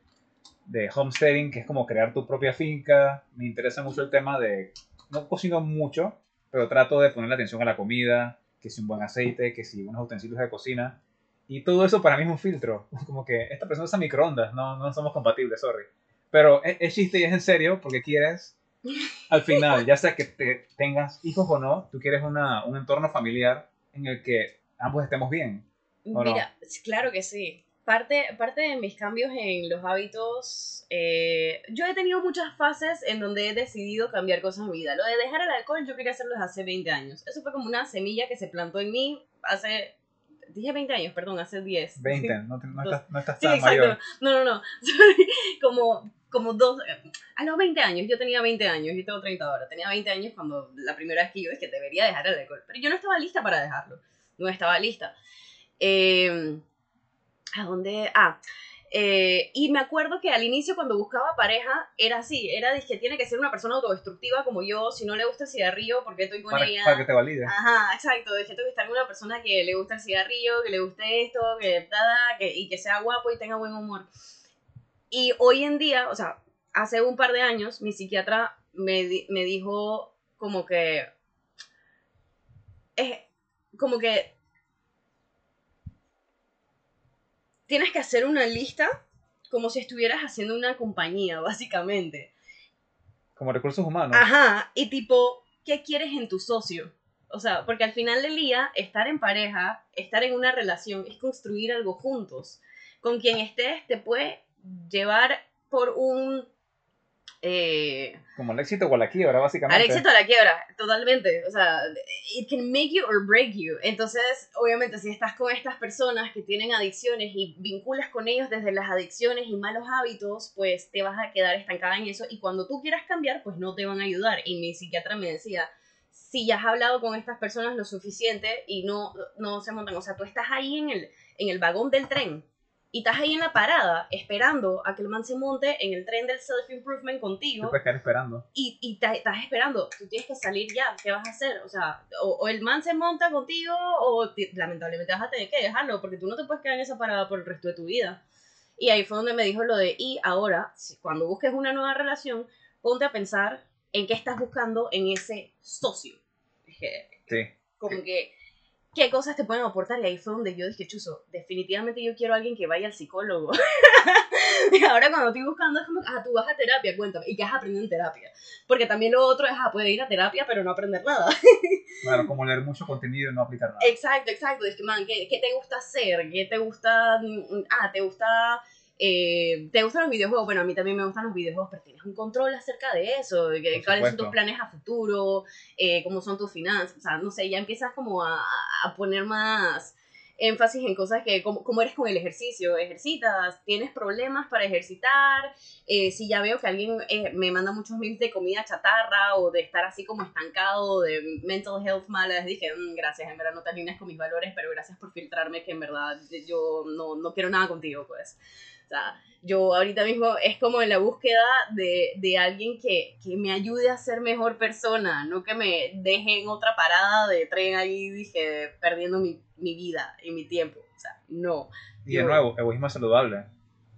de homesteading, que es como crear tu propia finca. Me interesa mucho el tema de, no cocino mucho, pero trato de ponerle atención a la comida, que si un buen aceite, que si unos utensilios de cocina. Y todo eso para mí es un filtro. Como que esta persona usa microondas, no, no somos compatibles, sorry. Pero es, es chiste y es en serio porque quieres, al final, ya sea que te tengas hijos o no, tú quieres una, un entorno familiar en el que ambos estemos bien. ¿O no? Mira, sí, claro que sí. Parte, parte de mis cambios en los hábitos, eh, yo he tenido muchas fases en donde he decidido cambiar cosas en mi vida. Lo de dejar el alcohol yo quería hacerlo desde hace 20 años. Eso fue como una semilla que se plantó en mí hace, dije 20 años, perdón, hace 10. 20, no, te- no estás, no estás Sí, tan exacto. mayor. No, no, no. Como, como dos. A los 20 años, yo tenía 20 años, yo tengo 30 ahora. Tenía 20 años cuando la primera vez que yo es que debería dejar el alcohol. Pero yo no estaba lista para dejarlo. No estaba lista. Eh, ¿A dónde? Ah. eh, y me acuerdo que al inicio cuando buscaba pareja era así, era dije, tiene que ser una persona autodestructiva como yo, si no le gusta el cigarrillo, porque estoy con Para, ella? para que te valide. Ajá, exacto. Dije, tengo que estar con una persona que le gusta el cigarrillo, que le guste esto, que nada, que, y que sea guapo y tenga buen humor. Y hoy en día, o sea, hace un par de años, mi psiquiatra me, di- me dijo como que... Es como que... Tienes que hacer una lista como si estuvieras haciendo una compañía, básicamente. Como recursos humanos. Ajá, y tipo, ¿qué quieres en tu socio? O sea, porque al final del día, estar en pareja, estar en una relación, es construir algo juntos. Con quien estés te puede llevar por un... eh, Como el éxito o la quiebra, básicamente. al éxito a la quiebra, totalmente. O sea, it can make you or break you. Entonces, obviamente, si estás con estas personas que tienen adicciones y vinculas con ellos desde las adicciones y malos hábitos, pues te vas a quedar estancada en eso. Y cuando tú quieras cambiar, pues no te van a ayudar. Y mi psiquiatra me decía, si ya has hablado con estas personas lo suficiente y no, no se montan, o sea, tú estás ahí en el, en el vagón del tren. Y estás ahí en la parada esperando a que el man se monte en el tren del self-improvement Te contigo puedes quedar esperando. y, y te- estás esperando, tú tienes que salir ya, ¿qué vas a hacer? O sea, o, o el man se monta contigo o lamentablemente vas a tener que dejarlo porque tú no te puedes quedar en esa parada por el resto de tu vida. Y ahí fue donde me dijo lo de, y ahora, cuando busques una nueva relación, ponte a pensar en qué estás buscando en ese socio. Dije, Sí. como que, ¿qué cosas te pueden aportar? Y ahí fue donde yo dije, Chuzo, definitivamente yo quiero a alguien que vaya al psicólogo. y ahora cuando estoy buscando es como, ah, tú vas a terapia, cuéntame, ¿y qué has aprendido en terapia? Porque también lo otro es, ah, puede ir a terapia pero no aprender nada. Claro, como leer mucho contenido y no aplicar nada. exacto, exacto. Es que, man, ¿qué, qué te gusta hacer? ¿Qué te gusta? mm, Ah, te gusta... eh, ¿Te gustan los videojuegos? Bueno, a mí también me gustan los videojuegos, pero tienes un control acerca de eso, de cuáles son tus planes a futuro, eh, cómo son tus finanzas, o sea, no sé, ya empiezas como a, a poner más énfasis en cosas que, como, como eres con el ejercicio, ejercitas, tienes problemas para ejercitar, eh, si ya veo que alguien eh, me manda muchos memes de comida chatarra o de estar así como estancado, de mental health malas, dije, "Mm, gracias, en verdad no te alineas con mis valores, pero gracias por filtrarme que en verdad yo no, no quiero nada contigo, pues. Sea, yo ahorita mismo es como en la búsqueda de, de alguien que, que me ayude a ser mejor persona, no que me deje en otra parada de tren ahí, dije, perdiendo mi, mi vida y mi tiempo. O sea, no. Y de Yo- nuevo, egoísmo saludable.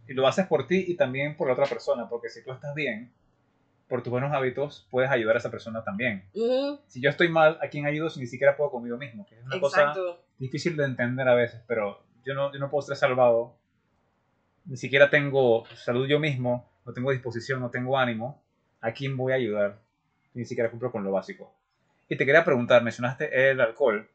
Y lo haces por ti y también por la otra persona, porque si tú estás bien, por tus buenos hábitos, puedes ayudar a esa persona también. Si yo estoy mal, ¿a quién ayudo si ni siquiera puedo conmigo mismo? Que es una cosa difícil de entender a veces, pero yo no, yo no puedo ser salvado. Ni siquiera tengo salud yo mismo, no tengo disposición, no tengo ánimo. ¿A quién voy a ayudar? Ni siquiera cumplo con lo básico. Y te quería preguntar, mencionaste el alcohol.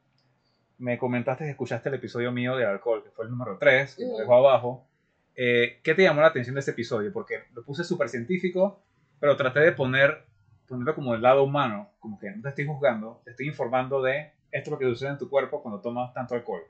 Me comentaste que escuchaste el episodio mío del alcohol, que fue el número 3, que lo dejo abajo. Eh, ¿Qué te llamó la atención de ese episodio? Porque lo puse súper científico, pero traté de poner, ponerlo como el lado humano, como que no te estoy juzgando, te estoy informando de esto es lo que sucede en tu cuerpo cuando tomas tanto alcohol.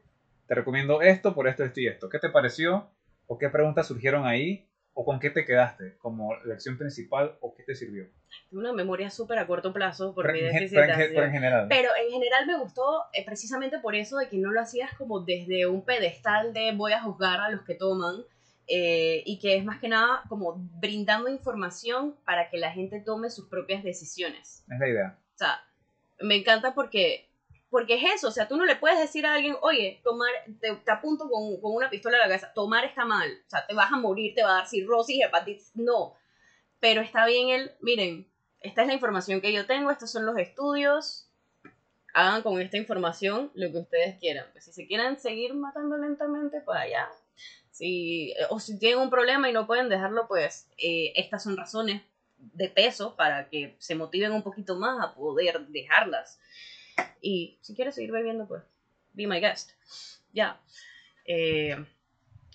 Te recomiendo esto por esto, esto y esto. ¿Qué te pareció? ¿O qué preguntas surgieron ahí? ¿O con qué te quedaste? ¿Como lección principal o qué te sirvió? Tengo una memoria súper a corto plazo por Pero mi pero en general. Pero en general me gustó eh, precisamente por eso de que no lo hacías como desde un pedestal de voy a juzgar a los que toman eh, y que es más que nada como brindando información para que la gente tome sus propias decisiones. Es la idea. O sea, me encanta porque, porque es eso, o sea, tú no le puedes decir a alguien, oye, tomar, te, te apunto con, con una pistola a la cabeza, tomar está mal, o sea, te vas a morir, te va a dar cirrosis, hepatitis, no. Pero está bien el, miren, esta es la información que yo tengo, estos son los estudios, hagan con esta información lo que ustedes quieran. Pues si se quieren seguir matando lentamente, pues allá. Si, o si tienen un problema y no pueden dejarlo, pues eh, estas son razones de peso para que se motiven un poquito más a poder dejarlas. Y si quieres seguir bebiendo, pues be my guest. Ya. Eh,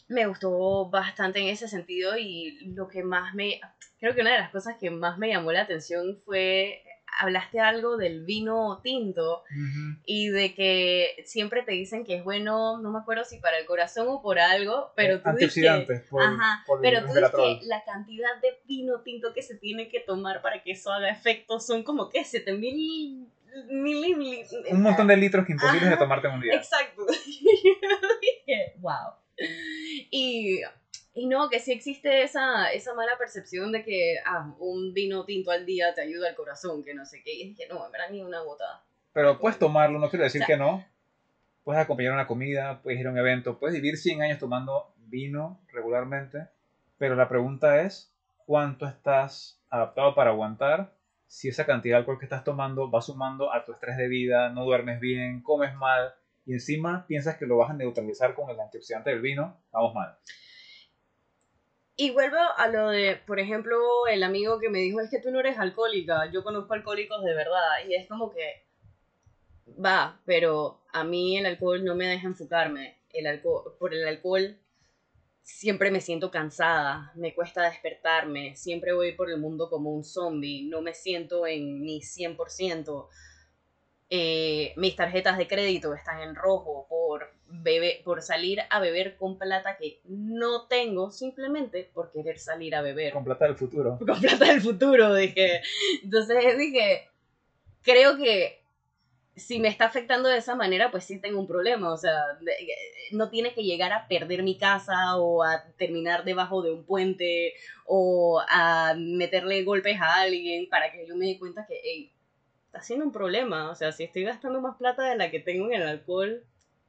me gustó bastante en ese sentido y lo que más me... Creo que una de las cosas que más me llamó la atención fue... Hablaste algo del vino tinto y de que siempre te dicen que es bueno, no me acuerdo si para el corazón o por algo, pero tú. Antioxidantes por, Ajá, por pero tú dices que la cantidad de vino tinto que se tiene que tomar para que eso haga efecto son como que 7000 mil, Un montón de litros que imposibles de tomarte en un día. Exacto. Yo dije, wow. Y, y no, que sí existe esa, esa mala percepción de que ah, un vino tinto al día te ayuda al corazón, que no sé qué. Y dije, no, en verdad ni una gota. Pero puedes tomarlo, no quiero decir O sea- que no. Puedes acompañar una comida, puedes ir a un evento, puedes vivir 100 años tomando vino regularmente. Pero la pregunta es, ¿cuánto estás adaptado para aguantar? Si esa cantidad de alcohol que estás tomando va sumando a tu estrés de vida, no duermes bien, comes mal, y encima piensas que lo vas a neutralizar con el antioxidante del vino, vamos mal. Y vuelvo a lo de, por ejemplo, el amigo que me dijo, es que tú no eres alcohólica, yo conozco alcohólicos de verdad. Y es como que, va, pero a mí el alcohol no me deja enfocarme. El alcohol, por el alcohol siempre me siento cansada, me cuesta despertarme, siempre voy por el mundo como un zombie, no me siento en mi 100%. Eh, mis tarjetas de crédito están en rojo por, bebe- por salir a beber con plata que no tengo simplemente por querer salir a beber Con plata del futuro. con plata del futuro, dije. Entonces dije, creo que si me está afectando de esa manera, pues sí tengo un problema. O sea, de- no tiene que llegar a perder mi casa o a terminar debajo de un puente o a meterle golpes a alguien para que yo me dé cuenta que, hey, está siendo un problema. O sea, si estoy gastando más plata de la que tengo en el alcohol,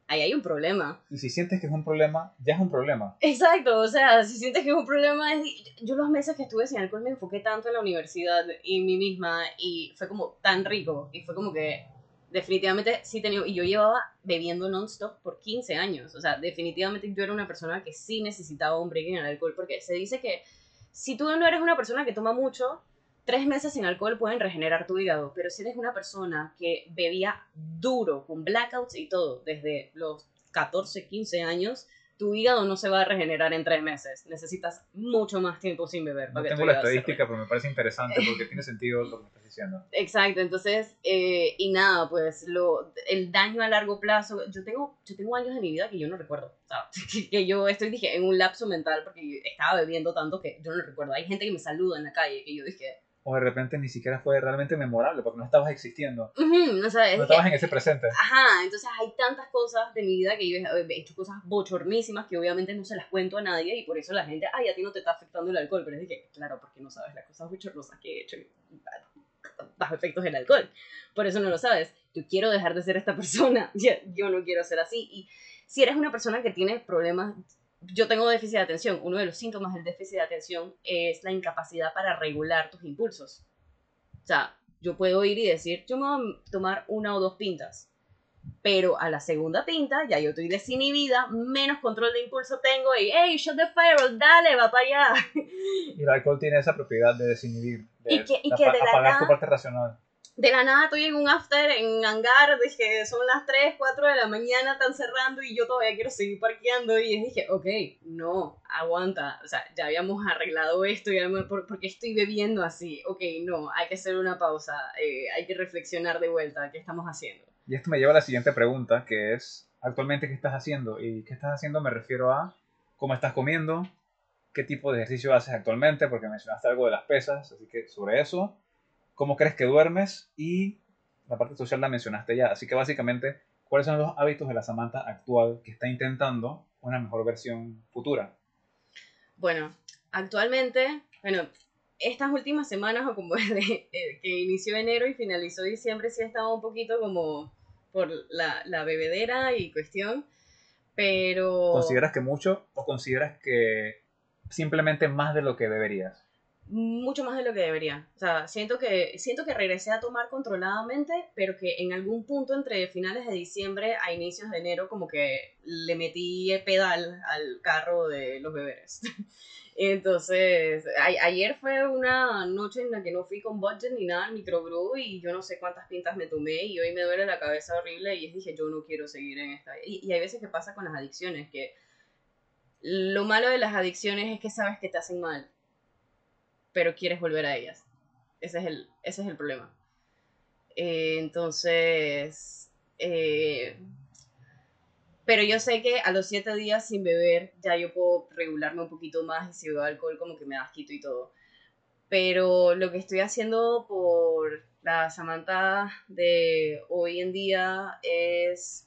ahí hay un problema. Y si sientes que es un problema, ya es un problema. Exacto, o sea, si sientes que es un problema, es... yo los meses que estuve sin alcohol me enfoqué tanto en la universidad y en mí misma y fue como tan rico y fue como que definitivamente sí tenía, y yo llevaba bebiendo non-stop por 15 años, o sea, definitivamente yo era una persona que sí necesitaba un break en alcohol porque se dice que si tú no eres una persona que toma mucho, tres meses sin alcohol pueden regenerar tu hígado, pero si eres una persona que bebía duro, con blackouts y todo, desde los 14, 15 años, tu hígado no se va a regenerar en tres meses. Necesitas mucho más tiempo sin beber. No para que tengo tu la estadística, pero me parece interesante porque tiene sentido lo que me estás diciendo. Exacto, entonces, eh, y nada, pues lo, el daño a largo plazo, yo tengo, yo tengo años de mi vida que yo no recuerdo, o sea, que yo estoy, dije, en un lapso mental porque estaba bebiendo tanto que yo no recuerdo. Hay gente que me saluda en la calle que yo dije, O de repente ni siquiera fue realmente memorable porque no estabas existiendo. "Ujú", no sabes, No estabas en ese presente. Ajá, entonces hay tantas cosas de mi vida que yo he hecho cosas bochornísimas que obviamente no se las cuento a nadie y por eso la gente, ay, a ti no te está afectando el alcohol, pero es de que, claro, porque no sabes las cosas bochornosas que he hecho bajo efectos del alcohol. Por eso no lo sabes. Yo quiero dejar de ser esta persona. Yo no quiero ser así. Y si eres una persona que tiene problemas, yo tengo déficit de atención. Uno de los síntomas del déficit de atención es la incapacidad para regular tus impulsos. O sea, yo puedo ir y decir, yo me voy a tomar una o dos pintas. Pero a la segunda pinta, ya yo estoy desinhibida, menos control de impulso tengo y, hey, shut the fire, dale, va para allá. Y el alcohol tiene esa propiedad de desinhibir, de, Y que- y que la apagar nada- tu parte racional. De la nada estoy en un after, en hangar, dije, son las 3, 4 de la mañana, están cerrando y yo todavía quiero seguir parqueando. Y dije, ok, no, aguanta. O sea, ya habíamos arreglado esto, ya me- ¿por, por qué estoy bebiendo así? Ok, no, hay que hacer una pausa, eh, hay que reflexionar de vuelta, ¿qué estamos haciendo? Y esto me lleva a la siguiente pregunta, que es, actualmente, ¿qué estás haciendo? Y qué estás haciendo me refiero a cómo estás comiendo, qué tipo de ejercicio haces actualmente, porque mencionaste algo de las pesas, así que sobre eso, cómo crees que duermes y la parte social la mencionaste ya. Así que básicamente, ¿cuáles son los hábitos de la Samantha actual que está intentando una mejor versión futura? Bueno, actualmente, bueno, estas últimas semanas o como desde eh, que inició enero y finalizó diciembre sí he estado un poquito como por la, la bebedera y cuestión, pero... ¿Consideras que mucho o consideras que simplemente más de lo que deberías? Mucho más de lo que debería. O sea, siento que, siento que regresé a tomar controladamente, pero que en algún punto entre finales de diciembre a inicios de enero como que le metí pedal al carro de los beberes. Entonces, a- ayer fue una noche en la que no fui con budget ni nada microbrew y yo no sé cuántas pintas me tomé y hoy me duele la cabeza horrible y dije, yo no quiero seguir en esta. Y, y hay veces que pasa con las adicciones, que lo malo de las adicciones es que sabes que te hacen mal pero quieres volver a ellas. Ese es el, ese es el problema. Eh, entonces, eh, pero yo sé que a los siete días sin beber ya yo puedo regularme un poquito más y si bebo alcohol como que me da asquito y todo. Pero lo que estoy haciendo por la Samantha de hoy en día es,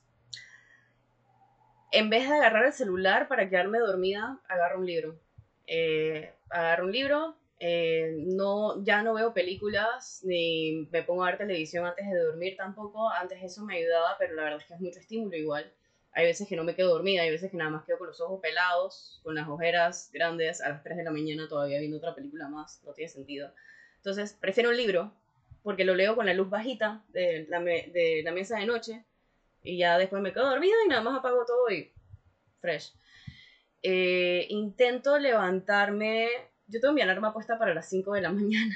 en vez de agarrar el celular para quedarme dormida, agarro un libro. Eh, agarro un libro, eh, no, ya no veo películas ni me pongo a ver televisión antes de dormir tampoco. Antes eso me ayudaba, pero la verdad es que es mucho estímulo igual. Hay veces que no me quedo dormida, hay veces que nada más quedo con los ojos pelados, con las ojeras grandes, a las 3 de la mañana todavía viendo otra película más, no tiene sentido. Entonces, prefiero un libro, porque lo leo con la luz bajita de la, de la mesa de noche, y ya después me quedo dormida y nada más apago todo y fresh. Eh, intento levantarme. Yo tengo mi alarma puesta para las 5 de la mañana,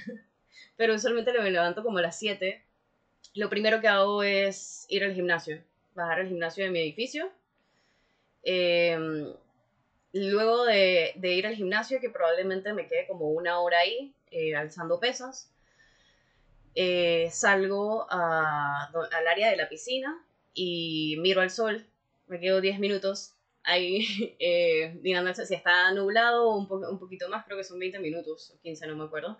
pero usualmente me levanto como a las 7. Lo primero que hago es ir al gimnasio, bajar al gimnasio de mi edificio. Eh, luego de, de ir al gimnasio, que probablemente me quede como una hora ahí, eh, alzando pesas, eh, salgo a- al área de la piscina y miro al sol. Me quedo 10 minutos ahí eh, mirando, si está nublado un, po- un poquito más, creo que son 20 minutos, o 15, no me acuerdo.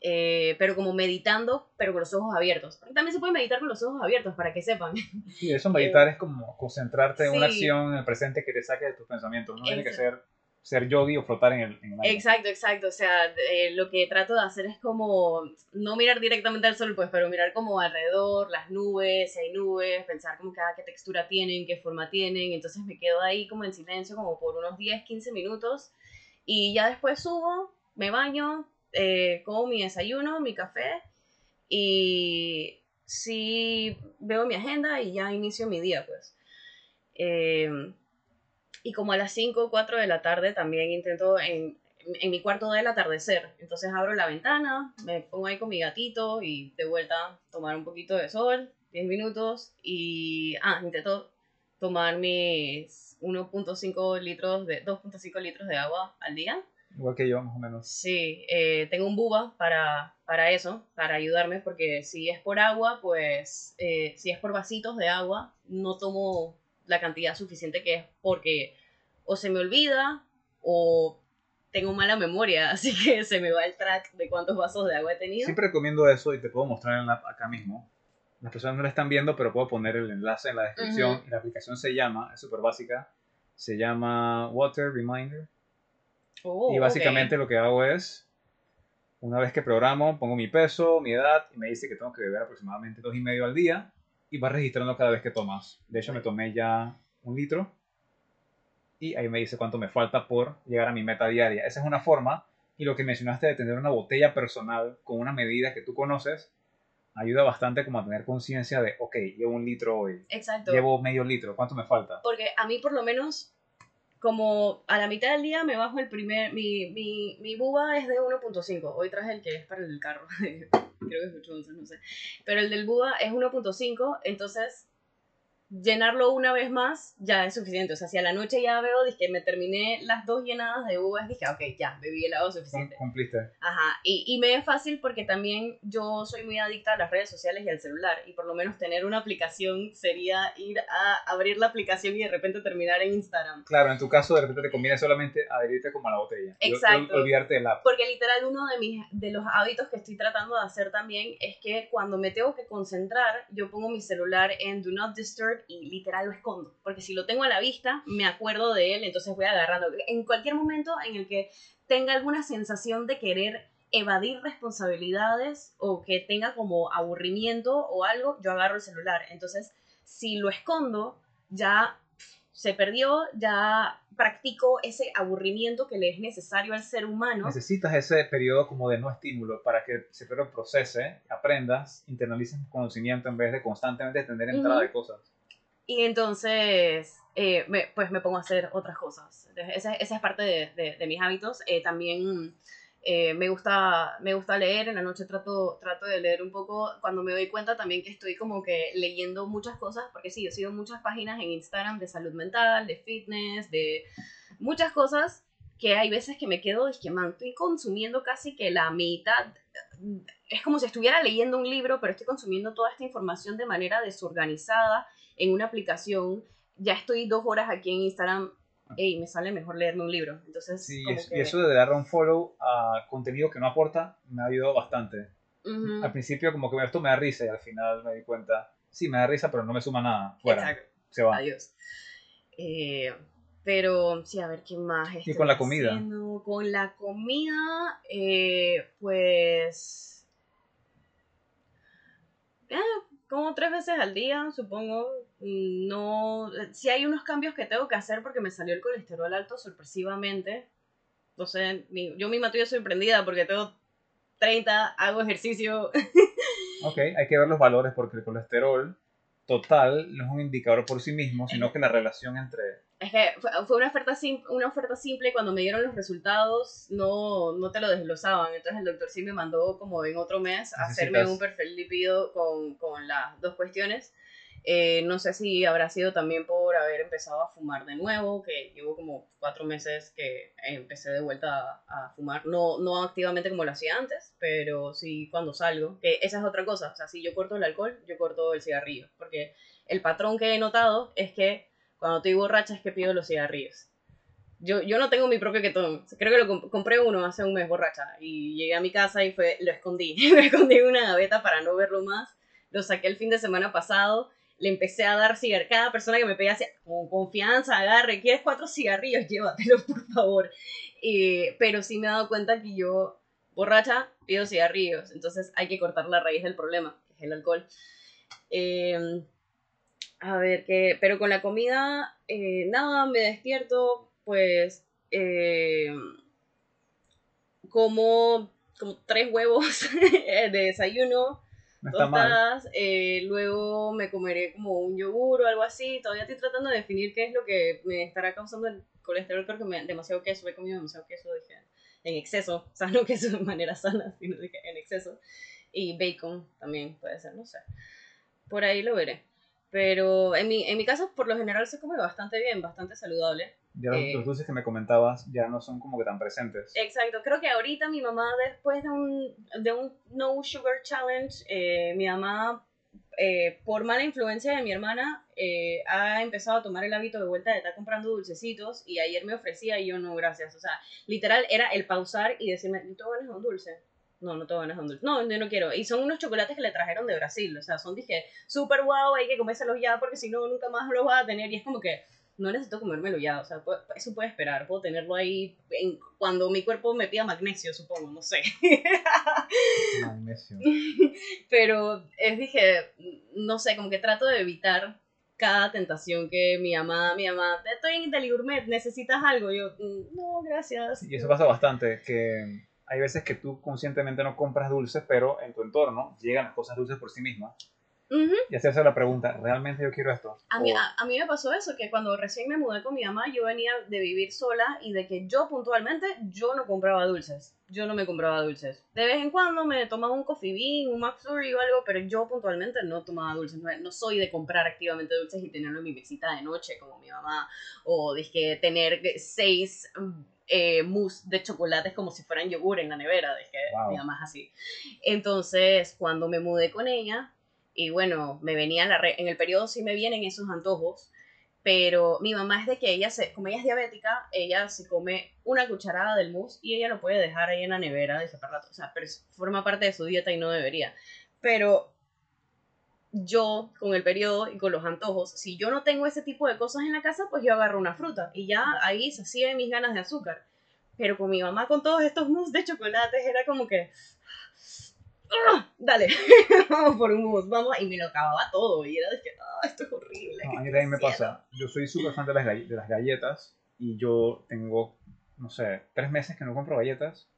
Eh, pero como meditando, pero con los ojos abiertos. Porque también se puede meditar con los ojos abiertos, para que sepan. Sí, eso meditar es como concentrarte en una sí. acción en el presente que te saque de tus pensamientos. No tiene que ser, ser yogi o flotar en el, en aire. Exacto, exacto. O sea, eh, lo que trato de hacer es como no mirar directamente al sol, pues, pero mirar como alrededor, las nubes, si hay nubes, pensar como cada qué textura tienen, qué forma tienen. Entonces me quedo ahí como en silencio, como por unos 10, 15 minutos. Y ya después subo, me baño, eh, como mi desayuno, mi café. Y sí veo mi agenda y ya inicio mi día, pues. Eh, y como a las 5 o 4 de la tarde también intento en, en mi cuarto del atardecer. Entonces abro la ventana, me pongo ahí con mi gatito y de vuelta tomar un poquito de sol, 10 minutos y... Ah, intento tomar mis 1.5 litros de 2.5 litros de agua al día. Igual que yo, más o menos. Sí, eh, tengo un buba para, para eso, para ayudarme, porque si es por agua, pues eh, si es por vasitos de agua, no tomo la cantidad suficiente que es porque o se me olvida o tengo mala memoria, así que se me va el track de cuántos vasos de agua he tenido. Siempre recomiendo eso y te puedo mostrar en la- acá mismo. Las personas no lo están viendo, pero puedo poner el enlace en la descripción. Ujú. Y la aplicación se llama, es súper básica, se llama Water Reminder. Oh, y básicamente ok. lo que hago es, una vez que programo, pongo mi peso, mi edad, y me dice que tengo que beber aproximadamente dos y medio al día, y vas registrando cada vez que tomas. De hecho, me tomé ya un litro, y ahí me dice cuánto me falta por llegar a mi meta diaria. Esa es una forma, y lo que mencionaste de tener una botella personal con una medida que tú conoces, ayuda bastante como a tener conciencia de, ok, llevo un litro hoy, Exacto. llevo medio litro, ¿cuánto me falta? Porque a mí por lo menos, como a la mitad del día me bajo el primer, mi, mi, mi buba es de 1.5, hoy traje el que es para el carro, creo que es 8 onzas, no sé, pero el del buba es 1.5, entonces llenarlo una vez más ya es suficiente, o sea, si a la noche ya veo, dije, me terminé las dos llenadas de uvas, dije, ok, ya, bebí el agua suficiente. Cumpliste. Ajá, y, y me es fácil porque también yo soy muy adicta a las redes sociales y al celular, y por lo menos tener una aplicación sería ir a abrir la aplicación y de repente terminar en Instagram. Claro, en tu caso de repente te conviene solamente adherirte como a la botella. Exacto. olvidarte del app. Porque literal uno de, mis, de los hábitos que estoy tratando de hacer también es que cuando me tengo que concentrar, yo pongo mi celular en Do Not Disturb y literal lo escondo. Porque si lo tengo a la vista, me acuerdo de él, entonces voy agarrando. En cualquier momento en el que tenga alguna sensación de querer evadir responsabilidades o que tenga como aburrimiento o algo, yo agarro el celular. Entonces, si lo escondo, ya se perdió, ya practico ese aburrimiento que le es necesario al ser humano. Necesitas ese periodo como de no estímulo para que cerebro procese, aprendas, internalices conocimiento en vez de constantemente tener entrada Ujú. de cosas. Y entonces, eh, me- pues me pongo a hacer otras cosas. Esa, esa es parte de, de- de mis hábitos. Eh, también eh, me, gusta, me gusta leer. En la noche trato, trato de leer un poco. Cuando me doy cuenta también que estoy como que leyendo muchas cosas, porque sí, yo sigo muchas páginas en Instagram de salud mental, de fitness, de muchas cosas que hay veces que me quedo, es que, man, estoy consumiendo casi que la mitad. Es como si estuviera leyendo un libro, pero estoy consumiendo toda esta información de manera desorganizada en una aplicación. Ya estoy dos horas aquí en Instagram. Ey, me sale mejor leerme un libro. Entonces, Sí, como es- que- y eso de darle un follow a contenido que no aporta me ha ayudado bastante. Al principio como que esto me da risa y al final me di cuenta, sí, me da risa, pero no me suma nada. Fuera, Exacto. se va. Adiós. Eh, pero sí, a ver qué más. ¿Y estoy con la comida? haciendo? Con la comida, eh, pues. eh, como tres veces al día, supongo. No. Sí, hay unos cambios que tengo que hacer porque me salió el colesterol alto sorpresivamente. No sé, yo misma estoy sorprendida porque tengo 30, hago ejercicio. Ok, hay que ver los valores porque el colesterol total no es un indicador por sí mismo, sino que la relación entre... Es que fue, una, oferta sim- una oferta simple y cuando me dieron los resultados no, no te lo desglosaban. Entonces el doctor sí me mandó como en otro mes a hacerme un perfil lípido con, con las dos cuestiones. Eh, no sé si habrá sido también por haber empezado a fumar de nuevo, que llevo como cuatro meses que empecé de vuelta a, a fumar. No, no activamente como lo hacía antes, pero sí cuando salgo. Que esa es otra cosa. O sea, si yo corto el alcohol, yo corto el cigarrillo. Porque el patrón que he notado es que cuando estoy borracha es que pido los cigarrillos. Yo, yo no tengo mi propio ketón. Creo que lo comp- compré uno hace un mes borracha. Y llegué a mi casa y fue, lo escondí. lo escondí en una gaveta para no verlo más. Lo saqué el fin de semana pasado. Le empecé a dar cigarrillos. Cada persona que me pedía con confianza, agarre, ¿quieres cuatro cigarrillos? Llévatelos, por favor. Eh, pero sí me he dado cuenta que yo, borracha, pido cigarrillos. Entonces hay que cortar la raíz del problema, que es el alcohol. Eh, a ver, que, pero con la comida, eh, nada, me despierto, pues, eh, como, como tres huevos de desayuno, No está mal. tostadas, eh, luego me comeré como un yogur o algo así, todavía estoy tratando de definir qué es lo que me estará causando el colesterol, creo que me, demasiado queso, he comido demasiado queso, dije, en exceso, o sea, no queso de manera sana, sino dije en exceso, y bacon también puede ser, no sé, por ahí lo veré. Pero en mi, en mi caso, por lo general, se come bastante bien, bastante saludable. Ya los, Eh. los dulces que me comentabas ya no son como que tan presentes. Exacto, creo que ahorita mi mamá, después de un, de un No Sugar Challenge, eh, mi mamá, eh, por mala influencia de mi hermana, eh, ha empezado a tomar el hábito de vuelta de estar comprando dulcecitos y ayer me ofrecía y yo no, gracias. O sea, literal era el pausar y decirme, ¿tú te ganas un dulce? No, no te ganas un dulce. No, yo no quiero. Y son unos chocolates que le trajeron de Brasil. O sea, son, dije, súper guau, hay que comérselos ya porque si no, nunca más los vas a tener. Y es como que no necesito comérmelo ya. O sea, eso puede esperar. Puedo tenerlo ahí en- cuando mi cuerpo me pida magnesio, supongo. No sé. Magnesio. Pero es, dije, no sé, como que trato de evitar cada tentación que mi mamá, mi mamá, estoy en Deli Gourmet, ¿necesitas algo? Yo, "Mm, no, gracias. Y eso pasa bastante, que hay veces que tú conscientemente no compras dulces, pero en tu entorno llegan las cosas dulces por sí mismas. Ujú. Y hacerse la pregunta, ¿realmente yo quiero esto? A mí, a, a mí me pasó eso, que cuando recién me mudé con mi mamá, yo venía de vivir sola y de que yo puntualmente, yo no compraba dulces. Yo no me compraba dulces. De vez en cuando me tomaba un coffee bean, un McFlurry o algo, pero yo puntualmente no tomaba dulces. No, no soy de comprar activamente dulces y tenerlo en mi mesita de noche, como mi mamá. O dije, tener seis eh, mousse de chocolates como si fueran yogur en la nevera. Dije, Wow. mi mamá es así. Entonces, cuando me mudé con ella, y bueno, me venía la en el periodo sí me vienen esos antojos, pero mi mamá es de que ella se, como ella es diabética, ella se come una cucharada del mousse y ella lo puede dejar ahí en la nevera de para rato, o sea, pero forma parte de su dieta y no debería. Pero yo con el periodo y con los antojos, si yo no tengo ese tipo de cosas en la casa, pues yo agarro una fruta y ya ahí sacié mis ganas de azúcar. Pero con mi mamá con todos estos mousse de chocolates era como que ¡Ah! dale, vamos por un mousse, vamos, y me lo acababa todo, y era de que, ah, esto es horrible. No, ¿qué a mí también me haciendo?". pasa. Yo soy súper fan de las, gall- de las galletas y yo tengo, no sé, tres meses que no compro galletas,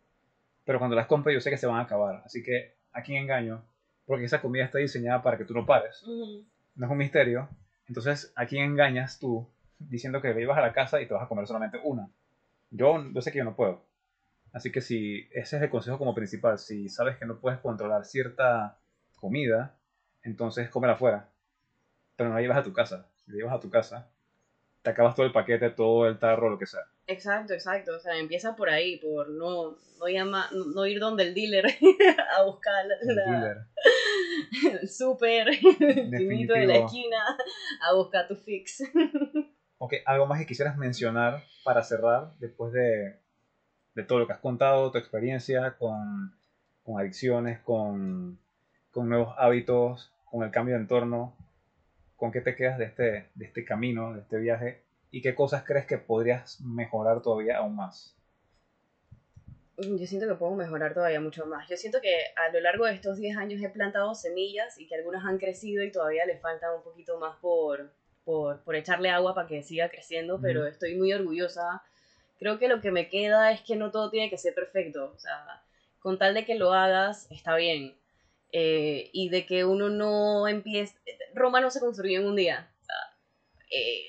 pero cuando las compro yo sé que se van a acabar. Así que, ¿a quién engaño? Porque esa comida está diseñada para que tú no pares. No es un misterio. Entonces, ¿a quién engañas tú diciendo que ibas a la casa y te vas a comer solamente una? Yo, yo sé que yo no puedo. Así que si ese es el consejo como principal, si sabes que no puedes controlar cierta comida, entonces cómela afuera. Pero no la llevas a tu casa. Si la llevas a tu casa, te acabas todo el paquete, todo el tarro, lo que sea. Exacto, exacto, o sea, empieza por ahí, por no, no, llama, no ir donde el dealer a buscar El la- dealer. el súper, el chinito de la esquina, a buscar tu fix. Ok, algo más que quisieras mencionar para cerrar después de, de todo lo que has contado, tu experiencia con, con adicciones, con, con nuevos hábitos, con el cambio de entorno. ¿Con qué te quedas de este, de este camino, de este viaje? ¿Y qué cosas crees que podrías mejorar todavía aún más? Yo siento que puedo mejorar todavía mucho más. Yo siento que a lo largo de estos 10 años he plantado semillas y que algunas han crecido y todavía le falta un poquito más por, por, por echarle agua para que siga creciendo, pero estoy muy orgullosa. Creo que lo que me queda es que no todo tiene que ser perfecto. O sea, con tal de que lo hagas, está bien. Eh, y de que uno no empiece... Roma no se construyó en un día. O sea, eh,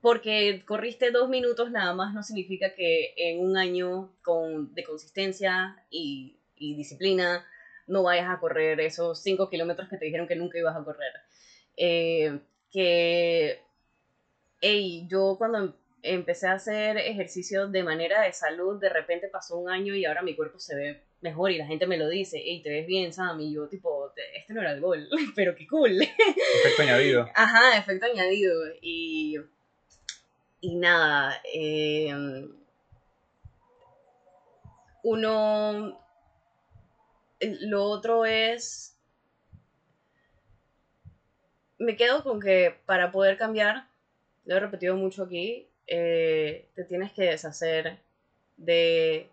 porque corriste dos minutos nada más no significa que en un año con, de consistencia y, y disciplina no vayas a correr esos cinco kilómetros que te dijeron que nunca ibas a correr. Eh, que, hey, yo cuando empecé a hacer ejercicio de manera de salud, de repente pasó un año y ahora mi cuerpo se ve mejor y la gente me lo dice, hey, te ves bien, Sam, y yo tipo, "Te- este no era el gol, pero qué cool. Efecto añadido. Ajá, efecto añadido. Y, y nada, eh, uno, lo otro es, me quedo con que para poder cambiar, lo he repetido mucho aquí, eh, te tienes que deshacer de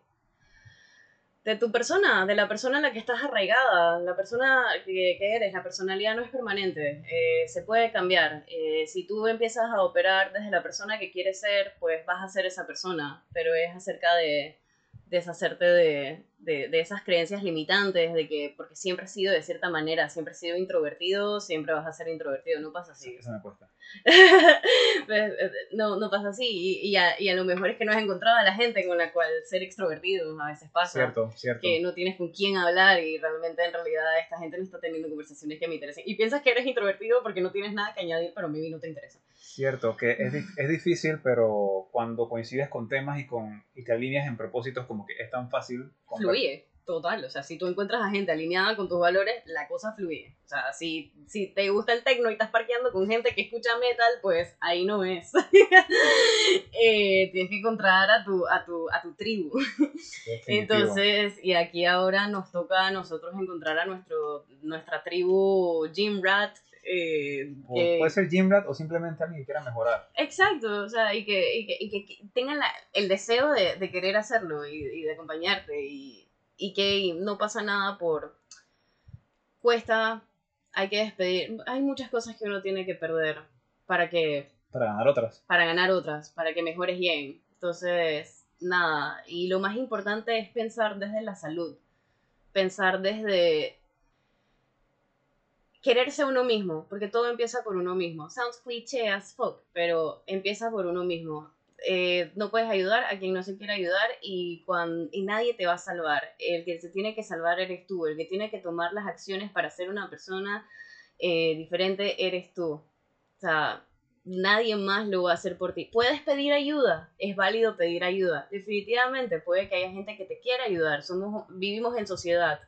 de tu persona, de la persona en la que estás arraigada, la persona que, que eres, la personalidad no es permanente, eh, se puede cambiar. Eh, si tú empiezas a operar desde la persona que quieres ser, pues vas a ser esa persona, pero es acerca de deshacerte de, de, de, esas creencias limitantes, de que porque siempre has sido de cierta manera, siempre has sido introvertido, siempre vas a ser introvertido, no pasa así. Eso me cuesta. Pues, eh, no, no pasa así, y, y, a, y, a, lo mejor es que no has encontrado a la gente con la cual ser extrovertido a veces pasa. Cierto, cierto. Que no tienes con quién hablar y realmente en realidad esta gente no está teniendo conversaciones que me interesen. Y piensas que eres introvertido porque no tienes nada que añadir, pero a mí no te interesa. Cierto, que es, es difícil, pero cuando coincides con temas y, con, y te alineas en propósitos como que es tan fácil. Fluye. Total, o sea, si tú encuentras a gente alineada con tus valores, la cosa fluye. O sea, si, si te gusta el techno y estás parqueando con gente que escucha metal, pues ahí no es. eh, tienes que encontrar a tu, a tu, a tu tribu. Entonces, y aquí ahora nos toca a nosotros encontrar a nuestro, nuestra tribu Jim Rat. Eh, que... Puede ser Jim Rat o simplemente alguien que quiera mejorar. Exacto, o sea, y que, y que, y que tengan la, el deseo de, de querer hacerlo y, y de acompañarte y y que no pasa nada por cuesta, hay que despedir, hay muchas cosas que uno tiene que perder para que para ganar otras. Para ganar otras, para que mejores bien. Entonces, nada, y lo más importante es pensar desde la salud, pensar desde quererse uno mismo, porque todo empieza por uno mismo. Sounds cliché as fuck, pero empieza por uno mismo. Eh, no puedes ayudar a quien no se quiere ayudar y, cuando, y nadie te va a salvar. El que se tiene que salvar eres tú, el que tiene que tomar las acciones para ser una persona eh, diferente eres tú. O sea, nadie más lo va a hacer por ti. Puedes pedir ayuda, es válido pedir ayuda. Definitivamente puede que haya gente que te quiera ayudar. Somos, vivimos en sociedad.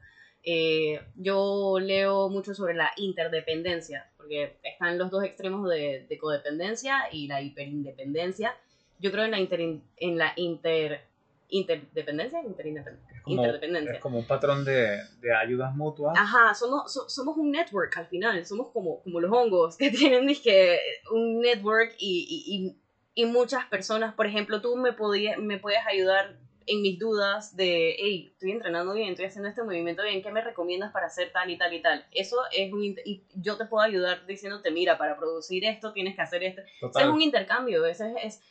Eh, yo leo mucho sobre la interdependencia, porque están los dos extremos de, de codependencia y la hiperindependencia yo creo en la, inter, en la inter, interdependencia, interindependencia. Es como, interdependencia. Es como un patrón de, de ayudas mutuas. Ajá, somos, somos un network al final, somos como, como los hongos que tienen dije, un network y, y, y, muchas personas, por ejemplo, tú me, podía, me puedes ayudar en mis dudas de, hey, estoy entrenando bien, estoy haciendo este movimiento bien, ¿qué me recomiendas para hacer tal y tal y tal? Eso es un, y yo te puedo ayudar diciéndote, mira, para producir esto tienes que hacer esto. Es un intercambio, ese es,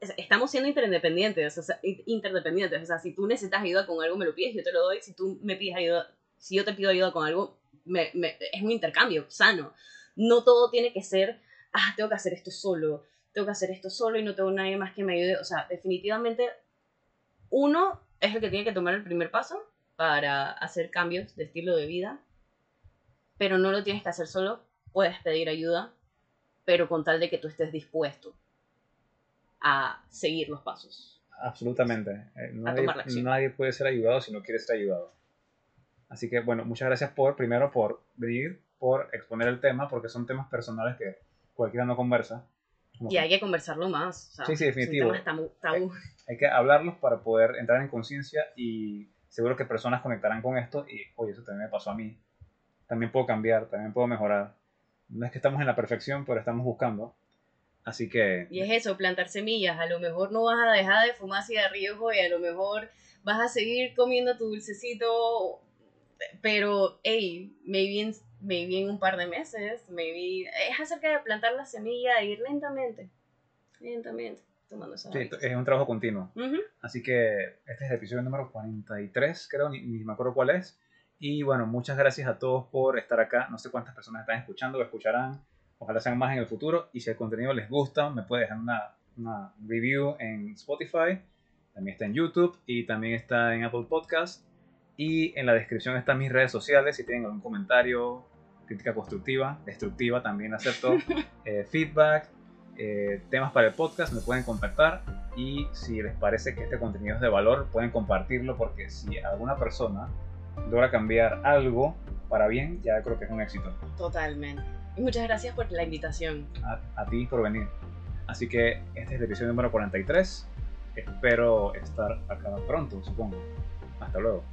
es estamos siendo interdependientes, o sea, interdependientes, o sea, si tú necesitas ayuda con algo, me lo pides, yo te lo doy, si tú me pides ayuda, si yo te pido ayuda con algo, me, me, es un intercambio sano. No todo tiene que ser, ah, tengo que hacer esto solo, tengo que hacer esto solo y no tengo nadie más que me ayude, o sea, definitivamente uno es el que tiene que tomar el primer paso para hacer cambios de estilo de vida, pero no lo tienes que hacer solo, puedes pedir ayuda, pero con tal de que tú estés dispuesto a seguir los pasos. Absolutamente. Eh, nadie, nadie, puede ser ayudado si no quiere ser ayudado. Así que, bueno, muchas gracias por, primero, por venir, por exponer el tema, porque son temas personales que cualquiera no conversa. Y hay que conversarlo más. sí, sí, definitivo. Hay, hay, que hablarlos para poder entrar en conciencia y seguro que personas conectarán con esto y, oye, eso también me pasó a mí. También puedo cambiar, también puedo mejorar. No es que estamos en la perfección, pero estamos buscando. Así que... Y es eso, plantar semillas. A lo mejor no vas a dejar de fumar cigarrillos y a lo mejor vas a seguir comiendo tu dulcecito, pero, hey, maybe en, maybe en un par de meses, maybe... Es acerca de plantar la semilla e ir lentamente, lentamente. Tomando esa sí, es un trabajo continuo. Así que este es el episodio número 43, creo, ni, ni me acuerdo cuál es. Y bueno, muchas gracias a todos por estar acá. No sé cuántas personas están escuchando o escucharán. Ojalá sean más en el futuro. Y si el contenido les gusta, me puede dejar una, una review en Spotify. También está en YouTube y también está en Apple Podcast. Y en la descripción están mis redes sociales. Si tienen algún comentario, crítica constructiva, destructiva, también acepto eh, feedback, eh, temas para el podcast, me pueden contactar. Y si les parece que este contenido es de valor, pueden compartirlo porque si alguna persona logra cambiar algo para bien, ya creo que es un éxito. Totalmente muchas gracias por la invitación. A, ti por venir. Así que este es el episodio número 43. Espero estar acá pronto, supongo. Hasta luego.